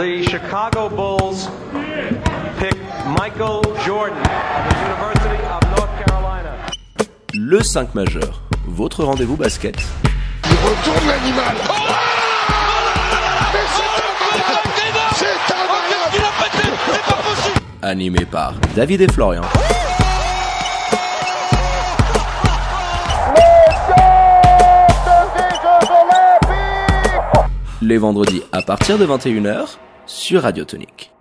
the Chicago Bulls pick Michael Jordan of the University of North Carolina. Le 5 majeur, votre rendez-vous basket. Il retourne l'animal. Oh c'est Animé par David et Florian. Les vendredis à partir de 21h sur Radio Tonique.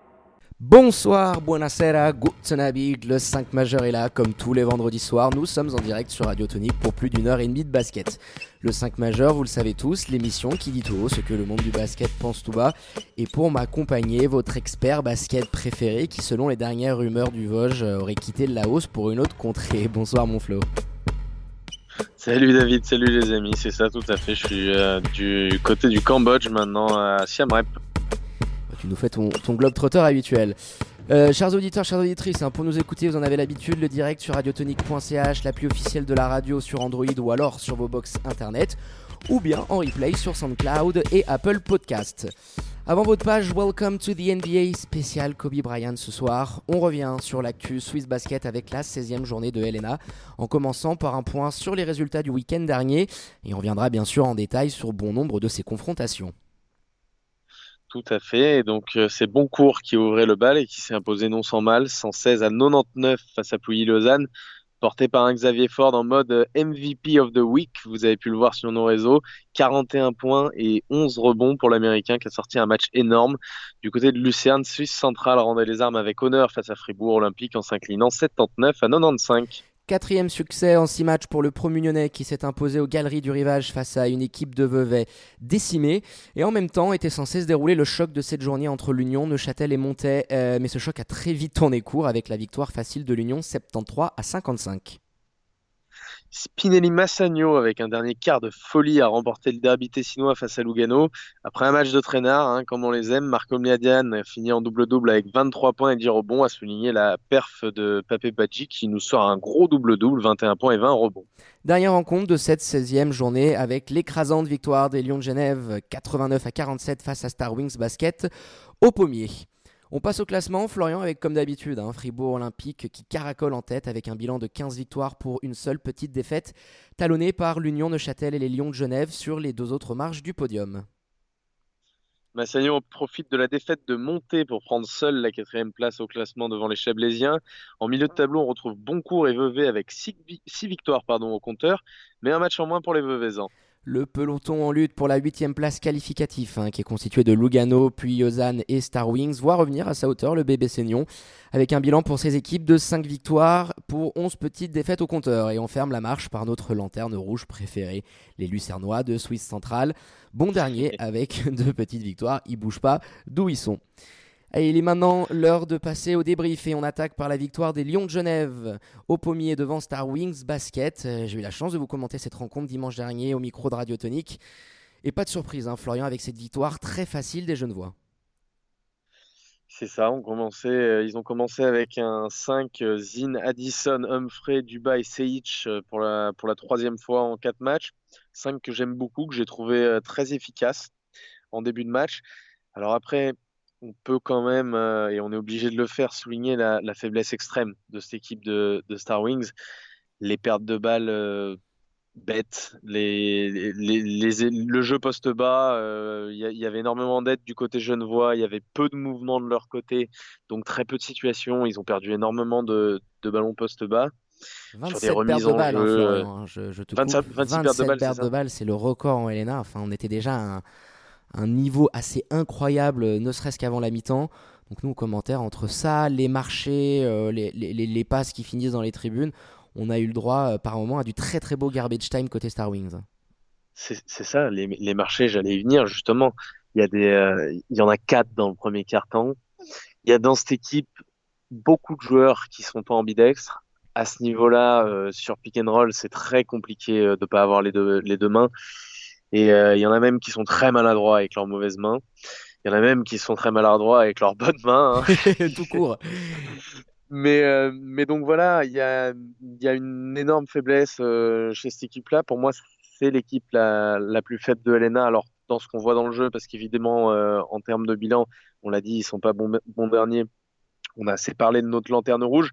Bonsoir, buonasera, guten Abend, le 5 majeur est là, comme tous les vendredis soirs, nous sommes en direct sur Radio Tonique pour plus d'une heure et demie de basket. Le 5 majeur, vous le savez tous, l'émission qui dit tout haut ce que le monde du basket pense tout bas, et pour m'accompagner, votre expert basket préféré qui selon les dernières rumeurs du Vosges aurait quitté le Laos pour une autre contrée. Bonsoir mon Flo. Salut David, salut les amis, c'est ça tout à fait, je suis euh, du côté du Cambodge maintenant à Siam Reap. Tu nous fais ton, globe trotteur habituel. Euh, chers auditeurs, chères auditrices, hein, pour nous écouter, vous en avez l'habitude, le direct sur radiotonique.ch, l'appli officielle de la radio sur Android ou alors sur vos box internet, ou bien en replay sur SoundCloud et Apple Podcast. Avant votre page, welcome to the NBA spécial Kobe Bryant ce soir. On revient sur l'actu Swiss Basket avec la 16e journée de Helena, en commençant par un point sur les résultats du week-end dernier, et on reviendra bien sûr en détail sur bon nombre de ces confrontations. Tout à fait. Et donc, euh, c'est Boncourt qui ouvrait le bal et qui s'est imposé non sans mal, 116 à 99 face à Pouilly-Lausanne, porté par un Xavier Ford en mode euh, MVP of the Week. Vous avez pu le voir sur nos réseaux. 41 points et 11 rebonds pour l'Américain qui a sorti un match énorme. Du côté de Lucerne, Suisse centrale rendait les armes avec honneur face à Fribourg Olympique en s'inclinant 79 à 95. Quatrième succès en six matchs pour le Promugnonnais qui s'est imposé aux galeries du rivage face à une équipe de Vevey décimée. Et en même temps était censé se dérouler le choc de cette journée entre l'Union, Neuchâtel et Montais. Euh, mais ce choc a très vite tourné court avec la victoire facile de l'Union 73 à 55. Spinelli Massagno avec un dernier quart de folie a remporté le derby tessinois face à Lugano. Après un match de traînard, hein, comme on les aime, Marco Mliadian a fini en double-double avec 23 points et 10 rebonds, a souligné la perf de Pape Badji qui nous sort un gros double-double, 21 points et 20 rebonds. Dernière rencontre de cette 16e journée avec l'écrasante victoire des Lions de Genève 89 à 47 face à Star Wings Basket au pommier. On passe au classement, Florian, avec comme d'habitude un Fribourg Olympique qui caracole en tête avec un bilan de 15 victoires pour une seule petite défaite, talonné par l'Union Neuchâtel et les Lions de Genève sur les deux autres marches du podium. Massagnon profite de la défaite de monter pour prendre seul la quatrième place au classement devant les Chablaisiens. En milieu de tableau, on retrouve Boncourt et Vevey avec 6 victoires pardon, au compteur, mais un match en moins pour les Veveysans. Le peloton en lutte pour la huitième place qualificative, hein, qui est constitué de Lugano, puis Lausanne et Star Wings, voit revenir à sa hauteur le bébé Seignon, avec un bilan pour ses équipes de 5 victoires pour 11 petites défaites au compteur. Et on ferme la marche par notre lanterne rouge préférée, les Lucernois de Suisse centrale. Bon dernier avec deux petites victoires, ils bougent pas d'où ils sont? Il est maintenant l'heure de passer au débrief et on attaque par la victoire des Lions de Genève au pommier devant Star Wings Basket. Euh, J'ai eu la chance de vous commenter cette rencontre dimanche dernier au micro de Radio Tonique. Et pas de surprise, hein, Florian, avec cette victoire très facile des Genevois. C'est ça, on commençait, euh, ils ont commencé avec un 5 euh, Zin, Addison, Humphrey, Dubai, Seic pour la, pour la troisième fois en quatre matchs. 5 que j'aime beaucoup, que j'ai trouvé très efficace en début de match. Alors après, on peut quand même, euh, et on est obligé de le faire, souligner la, la faiblesse extrême de cette équipe de, de Star Wings. Les pertes de balles euh, bêtes, les, les, les- le jeu poste bas, euh, il y, avait énormément d'aide du côté genevois, il y avait peu de mouvements de leur côté, donc très peu de situations. Ils ont perdu énormément de, de ballons poste bas. 27 des remises pertes de en balles, hein, Florian, hein, je, je te 27 coupe. 26 pertes de balles, c'est pertes ça de balles, c'est le record en Helena. Enfin, on était déjà à un, un niveau assez incroyable, euh, ne serait-ce qu'avant la mi-temps. Donc nous, commentaires, entre ça, les marchés, euh, les, passes qui finissent dans les tribunes, on a eu le droit euh, par moment à du très très beau garbage time côté Star Wings. C'est ça, les, marchés, j'allais y venir justement. Il y a des, il y en a quatre dans le premier quart-temps. Il y a dans cette équipe beaucoup de joueurs qui sont pas ambidextres. À ce niveau-là, sur pick and roll, c'est très compliqué de pas avoir les deux, les deux mains. Et euh, il y en a même qui sont très maladroits avec leurs mauvaises mains. Il y en a même qui sont très maladroits avec leurs bonnes mains. hein. Tout court. Mais, euh, mais donc voilà, il y a, il y a une énorme faiblesse euh, chez cette équipe-là. Pour moi, c'est l'équipe la, la plus faible de Helena. Alors, dans ce qu'on voit dans le jeu, parce qu'évidemment, en termes de bilan, on l'a dit, ils sont pas bons, derniers. On a assez parlé de notre lanterne rouge.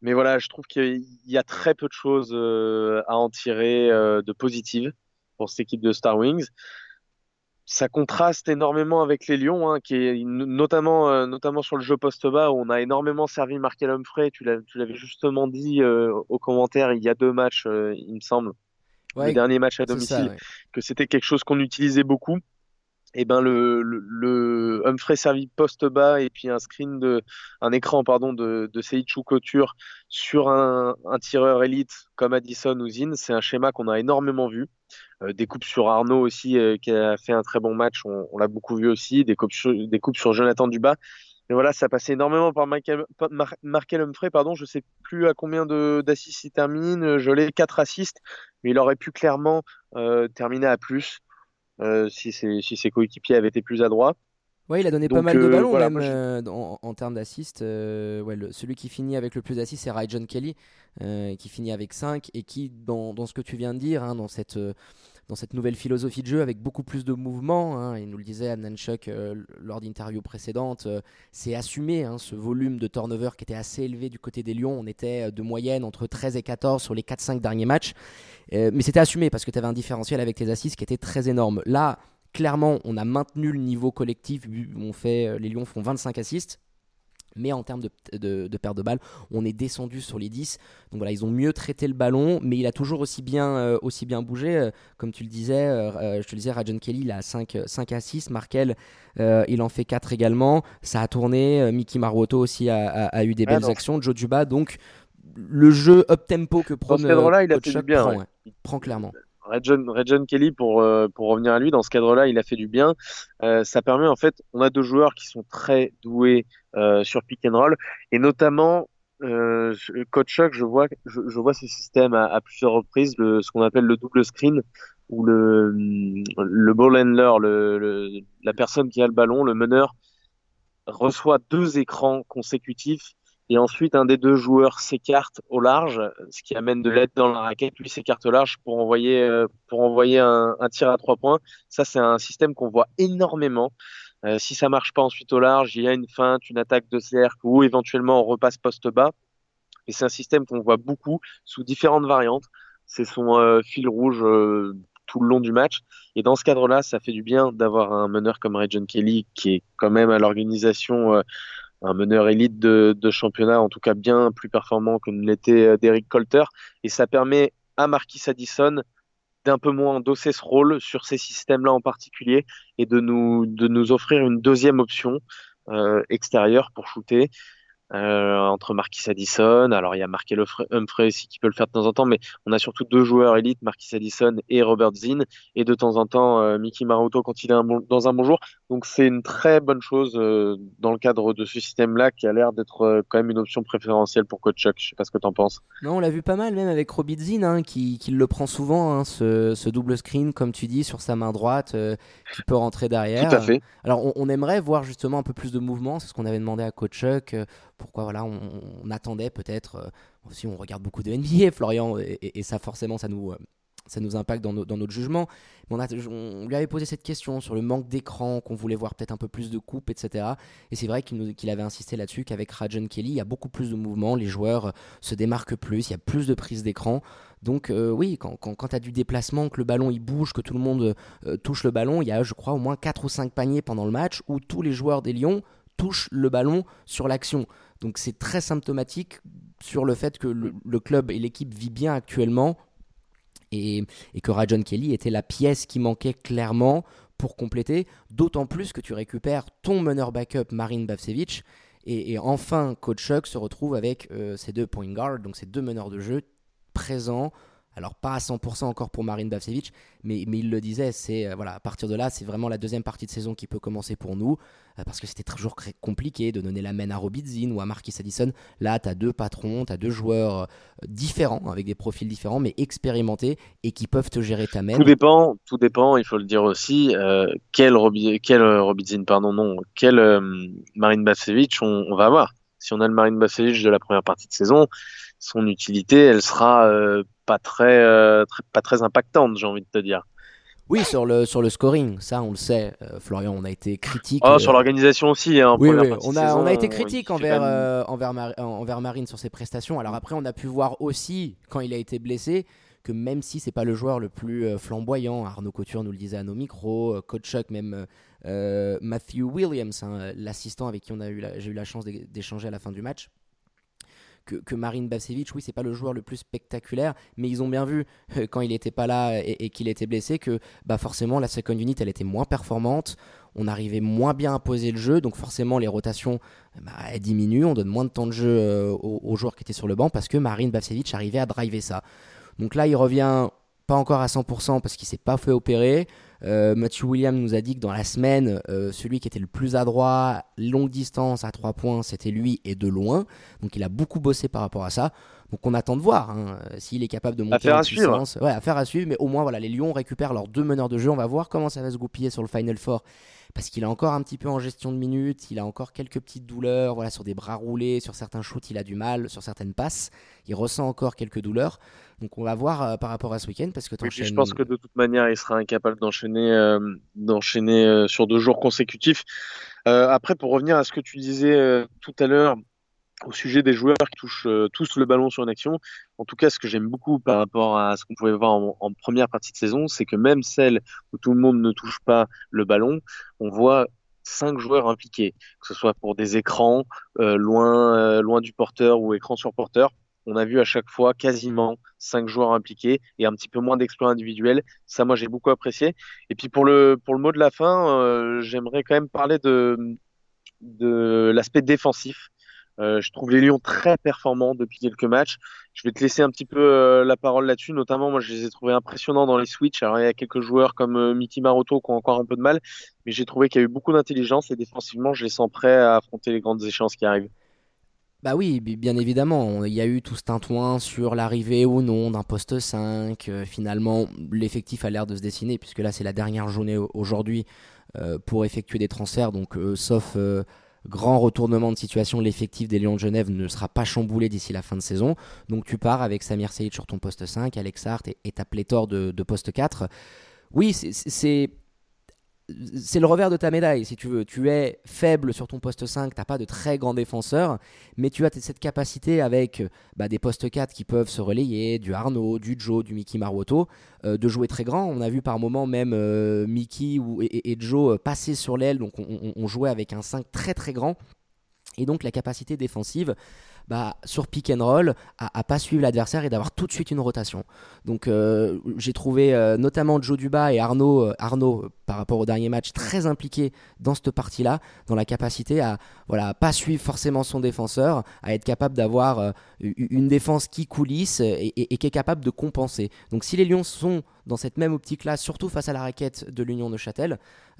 Mais voilà, je trouve qu'il y a très peu de choses à en tirer de positives pour cette équipe de Star Wings. Ça contraste énormément avec les Lions, hein, qui est notamment, euh, notamment sur le jeu poste bas où on a énormément servi Markel Humphrey. Tu l'avais justement dit au commentaire il y a deux matchs, il me semble, le dernier match à domicile, que c'était quelque chose qu'on utilisait beaucoup et eh ben le, Humphrey servi poste bas et puis un screen de un écran pardon de, de Seichu Couture sur un, tireur élite comme Addison ou Zin, c'est un schéma qu'on a énormément vu. Euh, des coupes sur Arnaud aussi euh, qui a fait un très bon match, on, l'a beaucoup vu aussi. Des coupes, sur, des coupes sur Jonathan Dubas. Mais voilà, ça passait énormément par Michael, Markel Humphrey, pardon, je sais plus à combien d'assists il termine, je l'ai 4 assists, mais il aurait pu clairement euh, terminer à plus. Euh, si, ses, si ses coéquipiers avaient été plus adroits. Ouais, il a donné pas mal de euh, ballons même euh, en, termes d'assists. ouais, celui qui finit avec le plus d'assists, c'est Ryan Kelly, qui finit avec 5 et qui, dans, dans, ce que tu viens de dire, hein, dans cette dans cette nouvelle philosophie de jeu avec beaucoup plus de mouvements. Hein. il nous le disait Amnan Chuck euh, lors d'interviews précédentes. Euh, c'est assumé hein, ce volume de turnover qui était assez élevé du côté des Lions. On était euh, de moyenne entre 13 et 14 sur les 4-5 derniers matchs. mais c'était assumé parce que tu avais un différentiel avec tes assists qui était très énorme. Là, clairement, on a maintenu le niveau collectif. On fait, les Lions font 25 assists. Mais en termes de, de, perte de balles, on est descendu sur les 10. Donc voilà, ils ont mieux traité le ballon, mais il a toujours aussi bien, euh, aussi bien bougé. Euh, comme tu le disais, euh, je te le disais, Rajon Kelly, il a 5, 5 à 6. Markel, il en fait 4 également. Ça a tourné. Mickey Maruoto aussi a, eu des belles actions. Joe Duba, donc le jeu up-tempo que prend là il a fait bien. Il prend clairement. John Kelly, pour, euh, pour revenir à lui, dans ce cadre-là, il a fait du bien. Euh, ça permet, en fait, on a deux joueurs qui sont très doués euh, sur pick and roll, et notamment, euh, Coach Chuck, je vois, je, je vois ce système à, plusieurs reprises, ce qu'on appelle le double screen, où le, le ball handler, le, le, la personne qui a le ballon, le meneur, reçoit deux écrans consécutifs et ensuite un des deux joueurs s'écarte au large, ce qui amène de l'aide dans la raquette, lui s'écarte au large pour envoyer euh, pour envoyer un, tir à trois points. Ça c'est un système qu'on voit énormément. Euh, si ça marche pas ensuite au large, il y a une feinte, une attaque de cercle ou éventuellement on repasse poste bas. Et c'est un système qu'on voit beaucoup sous différentes variantes. C'est son euh, fil rouge tout le long du match. Et dans ce cadre-là, ça fait du bien d'avoir un meneur comme John Kelly qui est quand même à l'organisation un meneur élite de, de, championnat, en tout cas bien plus performant que ne l'était euh, Derek Colter. Et ça permet à Marquis Addison d'un peu moins endosser ce rôle sur ces systèmes-là en particulier et de nous, de nous offrir une deuxième option euh, extérieure pour shooter entre Marquis Addison. Alors il y a Markel Humphrey aussi qui peut le faire de temps en temps, mais on a surtout deux joueurs élites, Marquis Addison et Robert Zinn, et de temps en temps euh, Mickey Maruto quand il est un bon, dans un bon jour. Donc c'est une très bonne chose euh, dans le cadre de ce système-là qui a l'air d'être euh, quand même une option préférentielle pour Coach Chuck. Je sais pas ce que tu en penses. Non, on l'a vu pas mal même avec Robert Zinn hein, qui, qui, le prend souvent, hein, ce, ce, double screen comme tu dis sur sa main droite qui peut rentrer derrière. Tout à fait. Alors on, on, aimerait voir justement un peu plus de mouvement, c'est ce qu'on avait demandé à Coach Chuck pourquoi voilà, on, attendait peut-être, euh, si on regarde beaucoup de NBA, Florian, et, ça forcément, ça nous, euh, ça nous impacte dans, notre jugement. on, on, lui avait posé cette question sur le manque d'écran, qu'on voulait voir peut-être un peu plus de coupes, etc. Et c'est vrai qu'il avait insisté là-dessus qu'avec Rajon Kelly, il y a beaucoup plus de mouvements, les joueurs euh, se démarquent plus, il y a plus de prise d'écran. Donc oui, quand, quand, tu as du déplacement, que le ballon il bouge, que tout le monde touche le ballon, il y a je crois au moins 4 ou 5 paniers pendant le match où tous les joueurs des Lions touchent le ballon sur l'action. Donc c'est très symptomatique sur le fait que le, club et l'équipe vit bien actuellement et, que Rajon Kelly était la pièce qui manquait clairement pour compléter, d'autant plus que tu récupères ton meneur backup Marine Bavcevic et, enfin Coach Chuck se retrouve avec euh, ses deux point guards, donc ces deux meneurs de jeu présents alors pas à 100% encore pour Marine Bavcevic, mais, mais il le disait, c'est euh, voilà, à partir de là, c'est vraiment la deuxième partie de saison qui peut commencer pour nous, euh, parce que c'était toujours compliqué de donner la main à Robidzin ou à Marquis Addison. Là, tu as deux patrons, tu as deux joueurs euh, différents, avec des profils différents, mais expérimentés et qui peuvent te gérer ta main. Tout dépend, tout dépend, il faut le dire aussi, quel, Robi quel Robidzin, pardon, non, quel Marine Bavcevic on, on, va avoir. Si on a le Marine Bavcevic de la première partie de saison, son utilité, elle sera pas très, euh, très, pas très impactante, j'ai envie de te dire. Oui, sur le, sur le scoring, ça on le sait, euh, Florian, on a été critique. Oh, euh, sur l'organisation aussi. Hein, Oui, on a, saison, on a été critique envers, même- envers, Mar- envers Marine sur ses prestations. Alors après, on a pu voir aussi, quand il a été blessé, que même si c'est pas le joueur le plus flamboyant, Arnaud Couture nous le disait à nos micros, Coach Chuck, même euh, Matthew Williams, hein, l'assistant avec qui on a eu la- j'ai eu la chance d'é- d'échanger à la fin du match, que, Marine Bavcevic, oui, c'est pas le joueur le plus spectaculaire, mais ils ont bien vu euh, quand il était pas là et, qu'il était blessé que bah forcément la second unit elle était moins performante, on arrivait moins bien à poser le jeu, donc forcément les rotations bah, elles diminuent, on donne moins de temps de jeu euh, aux, aux joueurs qui étaient sur le banc parce que Marine Bavcevic arrivait à driver ça. Donc là il revient pas encore à 100% parce qu'il s'est pas fait opérer. Euh, Matthew Williams nous a dit que dans la semaine, euh, celui qui était le plus adroit, longue distance à 3 points, c'était lui et de loin. Donc il a beaucoup bossé par rapport à ça. Donc on attend de voir hein, euh, s'il est capable de monter Affaire en à suivre. puissance. Ouais, affaire à suivre. Mais au moins voilà, les Lions récupèrent leurs deux meneurs de jeu. On va voir comment ça va se goupiller sur le Final Four. Parce qu'il est encore un petit peu en gestion de minutes, il a encore quelques petites douleurs, voilà, sur des bras roulés, sur certains shoots, il a du mal, sur certaines passes, il ressent encore quelques douleurs. Donc on va voir euh, par rapport à ce week-end parce que Oui, je pense que de toute manière, il sera incapable d'enchaîner euh, d'enchaîner euh, sur deux jours consécutifs. Après, pour revenir à ce que tu disais tout à l'heure au sujet des joueurs qui touchent euh, tous le ballon sur une action, en tout cas, ce que j'aime beaucoup par rapport à ce qu'on pouvait voir en, première partie de saison, c'est que même celle où tout le monde ne touche pas le ballon, on voit cinq joueurs impliqués, que ce soit pour des écrans euh, loin, euh, loin du porteur ou écran sur porteur. On a vu à chaque fois quasiment cinq joueurs impliqués et un petit peu moins d'exploits individuels. Ça, moi, j'ai beaucoup apprécié. Et puis pour le pour le mot de la fin, j'aimerais quand même parler de de l'aspect défensif. Euh, je trouve les Lions très performants depuis quelques matchs. Je vais te laisser un petit peu euh, la parole là-dessus. Notamment, moi, je les ai trouvés impressionnants dans les switches. Alors, il y a quelques joueurs comme euh, Mickey Maroto qui ont encore un peu de mal, mais j'ai trouvé qu'il y a eu beaucoup d'intelligence et défensivement, je les sens prêts à affronter les grandes échéances qui arrivent. Bah oui, bi- bien évidemment. Il y a eu tout ce tintouin sur l'arrivée ou non d'un poste 5. Euh, finalement, l'effectif a l'air de se dessiner, puisque là, c'est la dernière journée au- aujourd'hui pour effectuer des transferts. Donc, sauf grand retournement de situation, l'effectif des Lions de Genève ne sera pas chamboulé d'ici la fin de saison. Donc, tu pars avec Samir Seyid sur ton poste 5, Alex Hart et, ta pléthore de, de poste 4. Oui, c'est- c'est le revers de ta médaille, si tu veux. Tu es faible sur ton poste 5, t'as pas de très grands défenseurs, mais tu as cette capacité avec euh, bah, des postes 4 qui peuvent se relayer, du Arnaud, du Joe, du Mickey Maruoto, euh, de jouer très grand. On a vu par moments même euh, Mickey ou, et, Joe passer sur l'aile, donc on, on- on jouait avec un 5 très très grand. Et donc la capacité défensive bah, sur pick and roll à, à pas suivre l'adversaire et d'avoir tout de suite une rotation. Donc euh, j'ai trouvé euh, notamment Joe Duba et Arnaud, euh, Arnaud par rapport au dernier match très impliqués dans cette partie-là, dans la capacité à voilà pas suivre forcément son défenseur, à être capable d'avoir une défense qui coulisse et, qui est capable de compenser. Donc si les Lions sont dans cette même optique-là, surtout face à la raquette de l'Union de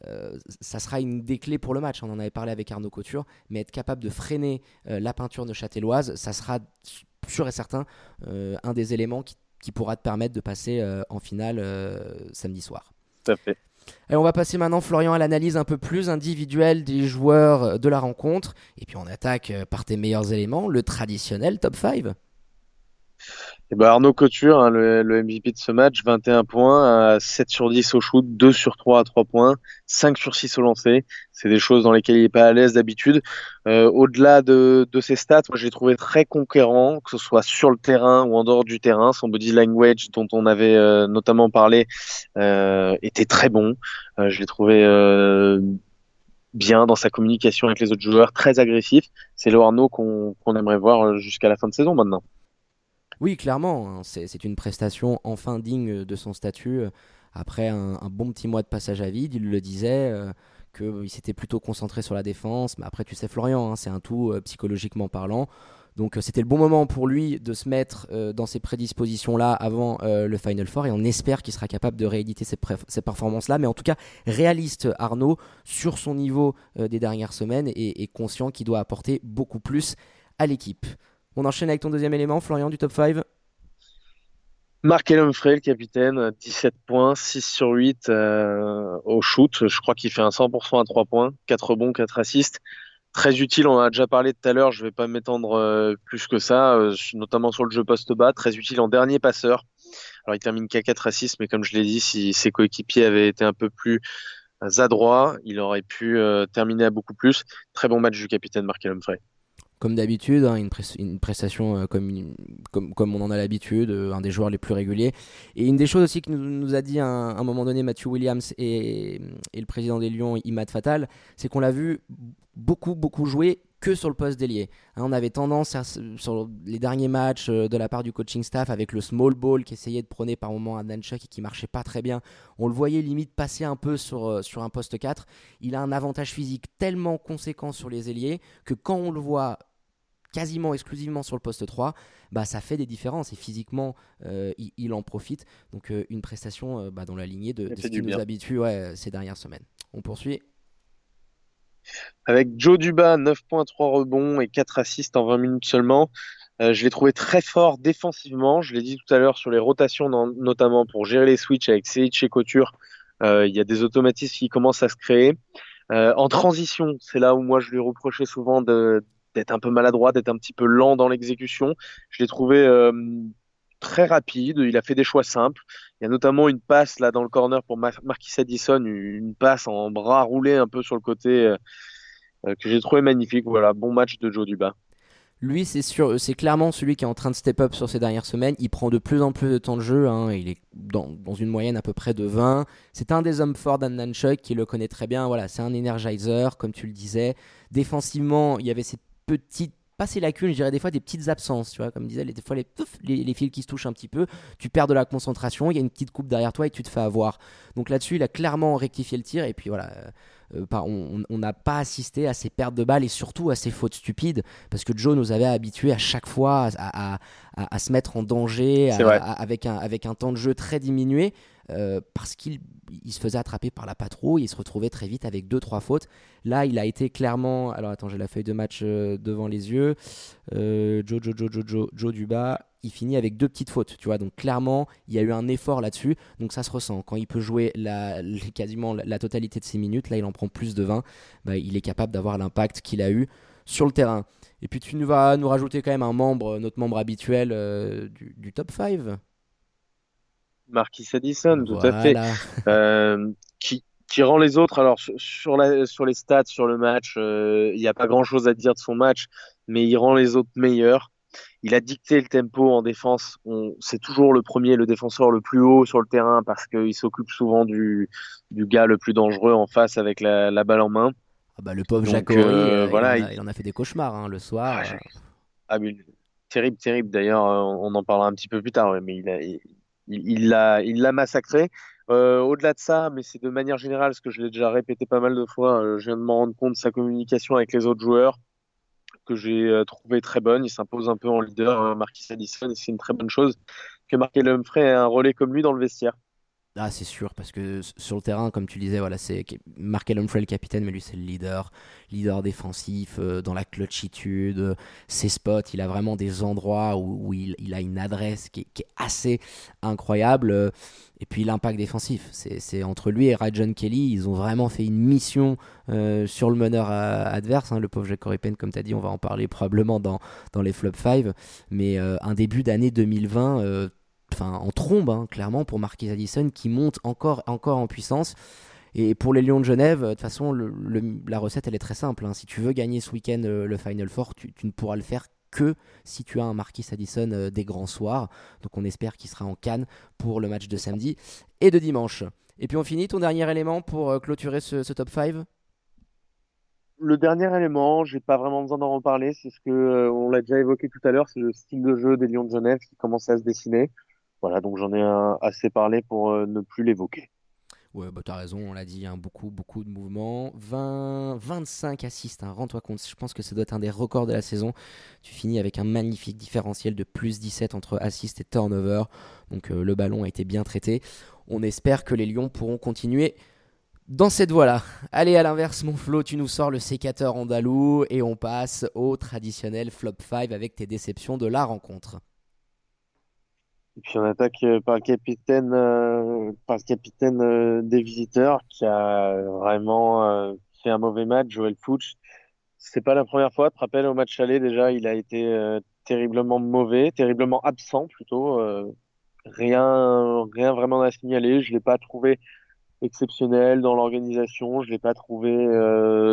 euh, ça sera une des clés pour le match. On en avait parlé avec Arnaud Couture, mais être capable de freiner euh, la peinture de ça sera sûr et certain euh, un des éléments qui, qui pourra te permettre de passer en finale samedi soir. Tout à fait. Et on va passer maintenant, Florian, à l'analyse un peu plus individuelle des joueurs de la rencontre. Et puis on attaque euh, par tes meilleurs éléments, le traditionnel top 5. Et ben Arnaud Couture, hein, le, MVP de ce match, 21 points, à 7 sur 10 au shoot, 2 sur 3 à 3 points, 5 sur 6 au lancer. C'est des choses dans lesquelles il n'est pas à l'aise d'habitude. Euh, Au-delà de, ses stats, je l'ai trouvé très conquérant, que ce soit sur le terrain ou en dehors du terrain. Son body language, dont on avait euh, notamment parlé, euh, était très bon. Je l'ai trouvé bien dans sa communication avec les autres joueurs, très agressif. C'est le Arnaud qu'on aimerait voir jusqu'à la fin de saison maintenant. Oui, clairement, hein, c'est une prestation enfin digne de son statut. euh, Après un, bon petit mois de passage à vide, il le disait, euh, qu'il s'était plutôt concentré sur la défense. Mais après, tu sais, Florian, hein, c'est un tout euh, psychologiquement parlant. Donc euh, c'était le bon moment pour lui de se mettre euh, dans ces prédispositions-là avant euh, le Final Four et on espère qu'il sera capable de rééditer ces, ces performances-là. Mais en tout cas, réaliste Arnaud sur son niveau euh, des dernières semaines et conscient qu'il doit apporter beaucoup plus à l'équipe. On enchaîne avec ton deuxième élément, Florian, du top 5. Mark Humphrey, le capitaine, 17 points, 6 sur 8 euh, au shoot. Je crois qu'il fait un 100% à 3 points, 4 rebonds, 4 assists. Très utile, on en a déjà parlé tout à l'heure, je vais pas m'étendre euh, plus que ça, euh, notamment sur le jeu poste bas. Très utile en dernier passeur. Alors il termine qu'à 4 assists, mais comme je l'ai dit, si ses coéquipiers avaient été un peu plus adroits, il aurait pu terminer à beaucoup plus. Très bon match du capitaine Markel Humphrey comme d'habitude, hein, une, prestation euh, comme, comme, on en a l'habitude, euh, un des joueurs les plus réguliers. Et une des choses aussi que nous, a dit à un, moment donné Matthew Williams et, le président des Lions, Imad Fatal, c'est qu'on l'a vu beaucoup, beaucoup jouer que sur le poste d'ailier. Hein, on avait tendance, sur les derniers matchs euh, de la part du coaching staff, avec le small ball qui essayait de prôner par moment à Chuck et qui marchait pas très bien, on le voyait limite passer un peu sur, sur un poste 4. Il a un avantage physique tellement conséquent sur les ailiers que quand on le voit quasiment exclusivement sur le poste 3, bah, ça fait des différences et physiquement, euh, il, en profite. Donc euh, une prestation euh, bah, dans la lignée de, ce qui nous habitue ces dernières semaines. On poursuit. Avec Joe Duba, 9.3 rebonds et 4 assists en 20 minutes seulement. je l'ai trouvé très fort défensivement. Je l'ai dit tout à l'heure sur les rotations, notamment pour gérer les switches avec Seiich et Couture. Il y a des automatismes qui commencent à se créer. en transition, c'est là où moi je lui reprochais souvent d'être un peu maladroit, d'être un petit peu lent dans l'exécution. Je l'ai trouvé euh, très rapide. Il a fait des choix simples. Il y a notamment une passe là dans le corner pour Marquis Addison, une passe en bras roulé un peu sur le côté euh, euh, que j'ai trouvé magnifique. Voilà, bon match de Joe Duba. Lui, c'est sûr, c'est clairement celui qui est en train de step up sur ces dernières semaines. Il prend de plus en plus de temps de jeu. Hein. Il est dans, une moyenne à peu près de 20. C'est un des hommes forts d'Annan qui le connaît très bien. Voilà, c'est un energizer, comme tu le disais. Défensivement, il y avait ces petites pas ces lacunes, je dirais des fois des petites absences, tu vois, comme disait, des fois les, les, fils qui se touchent un petit peu, tu perds de la concentration, il y a une petite coupe derrière toi et tu te fais avoir. Donc là-dessus, il a clairement rectifié le tir et puis voilà, euh, euh, on n'a pas assisté à ces pertes de balles et surtout à ces fautes stupides parce que Joe nous avait habitués à chaque fois à, à, se mettre en danger avec, un, avec un temps de jeu très diminué. Euh, parce qu'il se faisait attraper par la patrouille, il se retrouvait très vite avec 2-3 fautes. Là, il a été clairement. Alors attends, j'ai la feuille de match euh, devant les yeux. Euh, Joe, Joe, Joe, Joe, Joe, Joe Duba, il finit avec deux petites fautes, tu vois. Donc clairement, il y a eu un effort là-dessus. Donc ça se ressent. Quand il peut jouer la, quasiment la totalité de ses minutes, là, il en prend plus de 20. Bah, il est capable d'avoir l'impact qu'il a eu sur le terrain. Et puis tu vas nous rajouter quand même un membre, notre membre habituel du, du top 5. Marquis Addison, tout à fait. Euh, qui, qui rend les autres. Alors, sur, la, sur les stats, sur le match, euh, il n'y a pas grand chose à dire de son match, mais il rend les autres meilleurs. Il a dicté le tempo en défense. C'est toujours le premier, le défenseur le plus haut sur le terrain parce qu'il s'occupe souvent du, du gars le plus dangereux en face avec la, la balle en main. Ah bah, le pauvre Jacques euh, voilà, il, en a, fait des cauchemars hein, le soir. Ah, ah terrible, terrible. D'ailleurs, on en parlera un petit peu plus tard, mais il a, il l'a il l'a massacré. Euh, au-delà de ça, mais c'est de manière générale, ce que je l'ai déjà répété pas mal de fois, euh, je viens de m'en rendre compte, sa communication avec les autres joueurs, que j'ai euh, trouvé très bonne. Il s'impose un peu en leader, hein, Marquis Addison, et c'est une très bonne chose que Markel Humphrey ait un relais comme lui dans le vestiaire. Ah, c'est sûr, parce que sur le terrain, comme tu disais, voilà, c'est Markel Humphrey le capitaine, mais lui c'est le leader, leader défensif, euh, dans la clutchitude, ses spots, il a vraiment des endroits où, il, il, a une adresse qui est, assez incroyable. Euh, et puis l'impact défensif, c'est entre lui et Rajon Kelly, ils ont vraiment fait une mission euh, sur le meneur adverse. Hein, le pauvre Jack Corripen, comme tu as dit, on va en parler probablement dans, dans les flop 5. Mais un début d'année 2020 enfin en trombe, hein, clairement, pour Marquis Addison, qui monte encore, encore en puissance. Et pour les Lions de Genève, de toute façon, la recette, elle est très simple. Hein. Si tu veux gagner ce week-end euh, le Final Four, tu, ne pourras le faire que si tu as un Marquis Addison euh, des grands soirs. Donc on espère qu'il sera en Cannes pour le match de samedi et de dimanche. Et puis on finit ton dernier élément pour euh, clôturer ce, top 5 le dernier élément, j'ai pas vraiment besoin d'en reparler, c'est ce que on l'a déjà évoqué tout à l'heure, c'est le style de jeu des Lions de Genève qui commence à se dessiner. Voilà, donc j'en ai assez parlé pour euh, ne plus l'évoquer. Ouais, bah t'as raison, on l'a dit, hein, beaucoup, beaucoup de mouvements. 20, 25 assists, hein, rends-toi compte, je pense que ça doit être un des records de la saison. Tu finis avec un magnifique différentiel de plus 17 entre assists et turnover. Donc euh, le ballon a été bien traité. On espère que les Lions pourront continuer dans cette voie-là. Allez, à l'inverse, mon Flo, tu nous sors le sécateur andalou et on passe au traditionnel flop 5 avec tes déceptions de la rencontre. Et puis on attaque euh, par le capitaine, euh, par le capitaine euh, des visiteurs qui a vraiment fait un mauvais match, Joel Fouch. C'est pas la première fois. Tu te rappelles au match aller déjà, il a été terriblement mauvais, terriblement absent plutôt. rien, rien vraiment à signaler. Je l'ai pas trouvé exceptionnel dans l'organisation. Je l'ai pas trouvé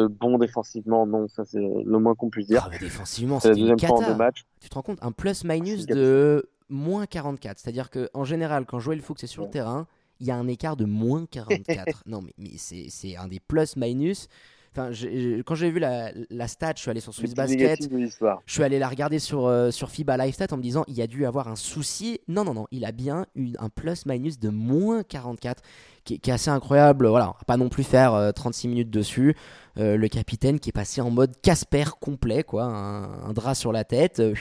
bon défensivement. Non, ça c'est le moins qu'on puisse dire. Ah, défensivement, C'est la deuxième fois en deux matchs. Tu te rends compte Un plus-minus de moins 44. C'est-à-dire qu'en général, quand Joël Fuchs est sur le terrain, il y a un écart de moins 44. non, mais, mais c'est un des plus-minus. Enfin, quand j'ai vu la, la stat, je suis allé sur Swiss Basket. Je suis allé la regarder sur, euh, sur FIBA Live Stat en me disant il y a dû avoir un souci. Non, non, non, il a bien eu un plus-minus de moins 44 qui, est- qui est assez incroyable. Voilà, on va pas non plus faire euh, 36 minutes dessus. Euh, le capitaine qui est passé en mode Casper complet, quoi, un, un drap sur la tête. Euh,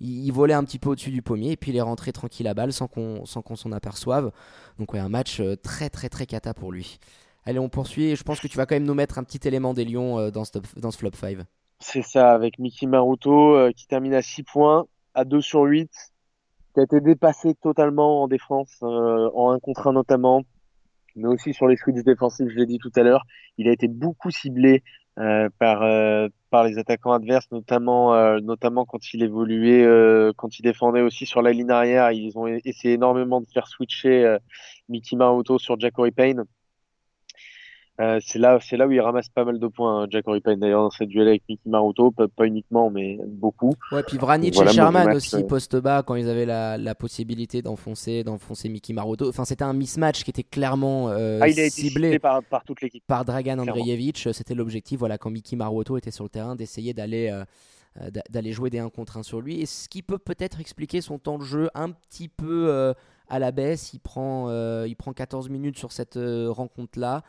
il, volait un petit peu au-dessus du pommier et puis il est rentré tranquille à balle sans qu'on sans qu'on s'en aperçoive. Donc, ouais, un match euh, très, très, très cata pour lui. Allez, on poursuit. Je pense que tu vas quand même nous mettre un petit élément des Lions euh, dans, ce dans ce flop 5. C'est ça, avec Mickey Maruto euh, qui termine à 6 points, à 2 sur 8, qui a été dépassé totalement en défense, en 1 contre 1 notamment, mais aussi sur les switches défensifs, je l'ai dit tout à l'heure. Il a été beaucoup ciblé par, euh, par les attaquants adverses, notamment, euh, notamment quand il évoluait, euh, quand il défendait aussi sur la ligne arrière. Ils ont essayé énormément de faire switcher euh, Mickey Maruto sur Jackory Payne. Euh, c'est là, c'est là où il ramasse pas mal de points, hein, Jackory Payne, d'ailleurs, dans cette duel avec Mickey Maruto, pas, pas uniquement, mais beaucoup. Ouais, puis Vranic Voilà, et Sherman match, aussi poste bas quand ils avaient la, la possibilité d'enfoncer d'enfoncer Mickey Maroto. Enfin, c'était un mismatch qui était clairement euh, Ah, il a été ciblé par, par toute l'équipe. par Dragan. Andreevich. C'était l'objectif, voilà, quand Mickey Maroto était sur le terrain, d'essayer d'aller euh, d'a- d'aller jouer des 1 contre 1 sur lui. Et ce qui peut peut-être expliquer son temps de jeu un petit peu euh, à la baisse. Il prend, euh, il prend 14 minutes sur cette euh, rencontre-là.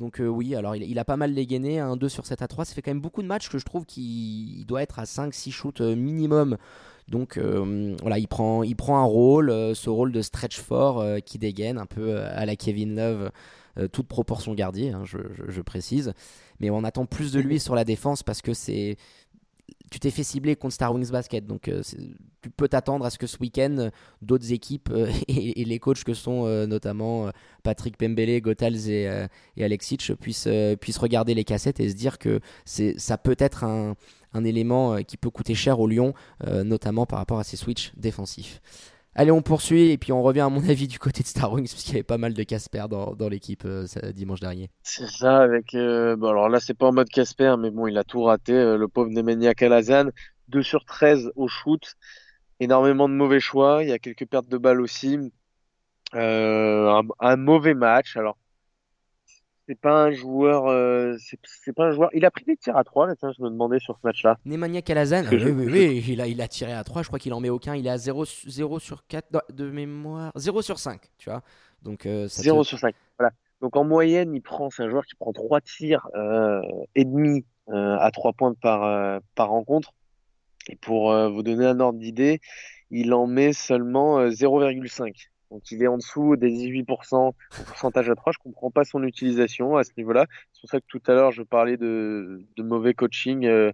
Donc euh, oui, alors il, a pas mal dégainé, un 2 sur 7 à 3, ça fait quand même beaucoup de matchs que je trouve qu'il il doit être à 5-6 shoots euh, minimum. Donc euh, voilà, il prend, un rôle, ce rôle de stretch fort qui dégaine un peu à la Kevin Love, toute proportion gardée, hein, je précise. Mais on attend plus de lui sur la défense parce que c'est... Tu t'es fait cibler contre Star Wings Basket, donc euh, tu peux t'attendre à ce que ce week-end, euh, d'autres équipes euh, et, les coachs que sont notamment Patrick Pembele, Gotals et, et Alexic puissent, regarder les cassettes et se dire que ça peut être un, un élément qui peut coûter cher au Lyon, notamment par rapport à ses switches défensifs. Allez, on poursuit et puis on revient à mon avis du côté de Star Wings parce qu'il y avait pas mal de Casper dans, l'équipe euh, dimanche dernier. C'est ça, avec. euh, bon, alors là, c'est pas en mode Casper, mais bon, il a tout raté, euh, le pauvre Nemanja Kalazan. 2 sur 13 au shoot. Énormément de mauvais choix. Il y a quelques pertes de balles aussi. Un mauvais match. Alors, c'est pas un joueur. euh, c'est pas un joueur. Il a pris des tirs à 3, là, tiens, je me demandais sur ce match-là. Nemanja Kalazan, oui, je- oui, oui, il, a, il a tiré à 3, je crois qu'il en met aucun, il est à 0, 0 sur 4 non, de mémoire, 0 sur 5, tu vois. Donc euh, ça te- 0 sur 5. Voilà. Donc en moyenne, il prend, c'est un joueur qui prend 3 tirs euh, et demi euh, à 3 points par, euh, par rencontre. Et pour euh, vous donner un ordre d'idée, il en met seulement euh, 0,5. Donc il est en dessous des 18% en pourcentage à 3. Je comprends pas son utilisation à ce niveau-là. C'est pour ça que tout à l'heure je parlais de, de mauvais coaching euh,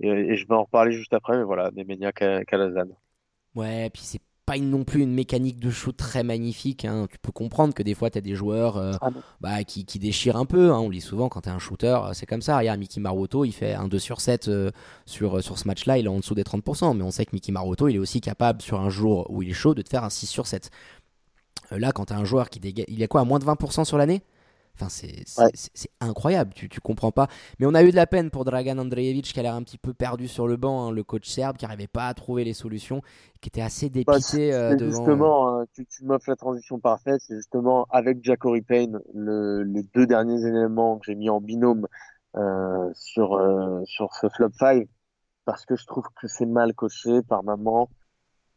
et, et je vais en reparler juste après. Mais voilà, Nemanja Ka- Kalazan. Ouais, puis c'est pas non plus une mécanique de shoot très magnifique. hein. Tu peux comprendre que des fois, tu as des joueurs euh, Ah bah, qui, qui déchirent un peu. hein. On le dit souvent, quand tu es un shooter, euh, c'est comme ça. Regarde, Mickey Maroto, il fait un 2 sur 7 euh, sur, sur ce match-là. Il est en dessous des 30%. Mais on sait que Mickey Maroto, il est aussi capable, sur un jour où il est chaud, de te faire un 6 sur 7. Euh, là, quand tu as un joueur qui dégage. Il est quoi, à moins de 20% sur l'année? Enfin, c'est Ouais. incroyable, tu, tu comprends pas. Mais on a eu de la peine pour Dragan Andreevich qui a l'air un petit peu perdu sur le banc, hein, le coach serbe qui n'arrivait pas à trouver les solutions, qui était assez Bah, dépité euh, devant. justement, hein, tu, tu m'offres la transition parfaite, c'est justement avec Jackory Payne, le, les deux derniers éléments que j'ai mis en binôme euh, sur, euh, sur ce flop 5, parce que je trouve que c'est mal coaché par moment.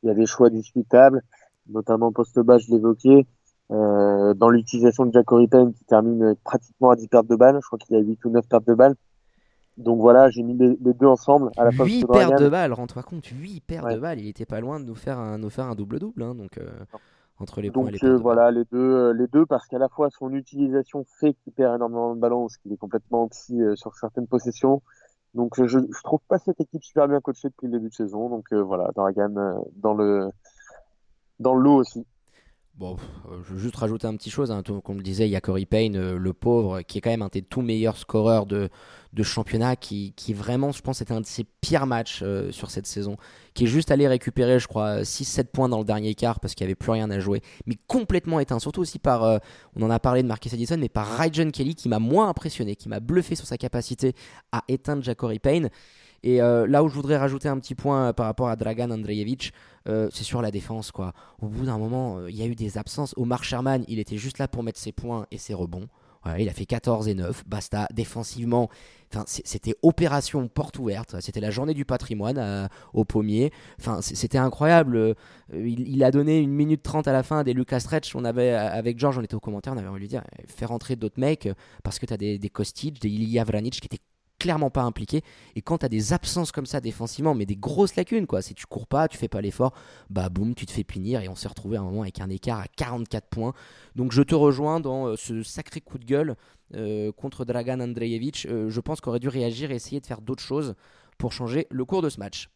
Il y a des choix discutables, notamment poste bas, je l'évoquais, euh, dans l'utilisation de Jackory Payne qui termine pratiquement à 10 pertes de balles. Je crois qu'il y a 8 ou 9 pertes de balles. Donc voilà, j'ai mis les, les deux ensemble à la fois 8 pour paires Dragan. de balles, rends-toi compte, 8 paires Ouais. de balles, il était pas loin de nous faire un, nous faire un double-double, hein, donc euh, entre les Donc points et les euh, balles. voilà, les deux, les deux parce qu'à la fois son utilisation fait qu'il perd énormément de ballons, parce qu'il est complètement euh, sur certaines possessions. Donc je, je trouve pas cette équipe super bien coachée depuis le début de saison. Donc euh, voilà, Dragan euh, dans le dans le lot aussi. Bon, je veux juste rajouter un petit chose. Hein. Comme le disait, il y a Corey Payne, le pauvre, qui est quand même un des tout meilleurs scoreurs de, de championnat qui, qui, vraiment, je pense, était un de ses pires matchs euh, sur cette saison, qui est juste allé récupérer, je crois, 6-7 points dans le dernier quart parce qu'il n'y avait plus rien à jouer, mais complètement éteint. Surtout aussi par, euh, on en a parlé de Marcus Edison, mais par Ryan Kelly qui m'a moins impressionné, qui m'a bluffé sur sa capacité à éteindre Jacory Payne. Et euh, là où je voudrais rajouter un petit point par rapport à Dragan Andrejevic, c'est sur la défense. quoi. Au bout d'un moment, il y a eu des absences. Omar Sherman, il était juste là pour mettre ses points et ses rebonds il a fait 14 et 9. Basta, défensivement, c'était opération porte ouverte. C'était la journée du patrimoine euh, au pommier. C'était incroyable. Euh, il, a donné une minute 30 à la fin des Lucas Stretch. On avait, euh, avec George, on était au commentaire, on avait envie de lui dire fais rentrer d'autres mecs parce que tu as des, des Kostic, des Ilya Vranic qui étaient clairement pas impliqué. Et quand tu as des absences comme ça défensivement, mais des grosses lacunes, quoi, si tu cours pas, tu fais pas l'effort, bah boum, tu te fais punir. Et on s'est retrouvé à un moment avec un écart à 44 points. Donc je te rejoins dans euh, ce sacré coup de gueule euh, contre Dragan Andrejevic. Euh, je pense qu'on aurait dû réagir et essayer de faire d'autres choses pour changer le cours de ce match.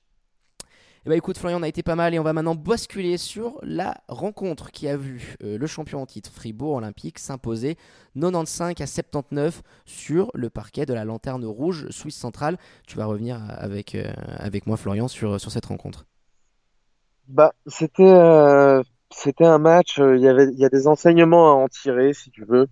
Eh ben, écoute Florian, on a été pas mal et on va maintenant basculer sur la rencontre qui a vu euh, le champion en titre Fribourg Olympique s'imposer 95 à 79 sur le parquet de la Lanterne Rouge Suisse Centrale. Tu vas revenir avec, euh, avec moi Florian sur, sur cette rencontre. Bah, c'était euh, c'était un match, il y avait il y a des enseignements à en tirer si tu veux,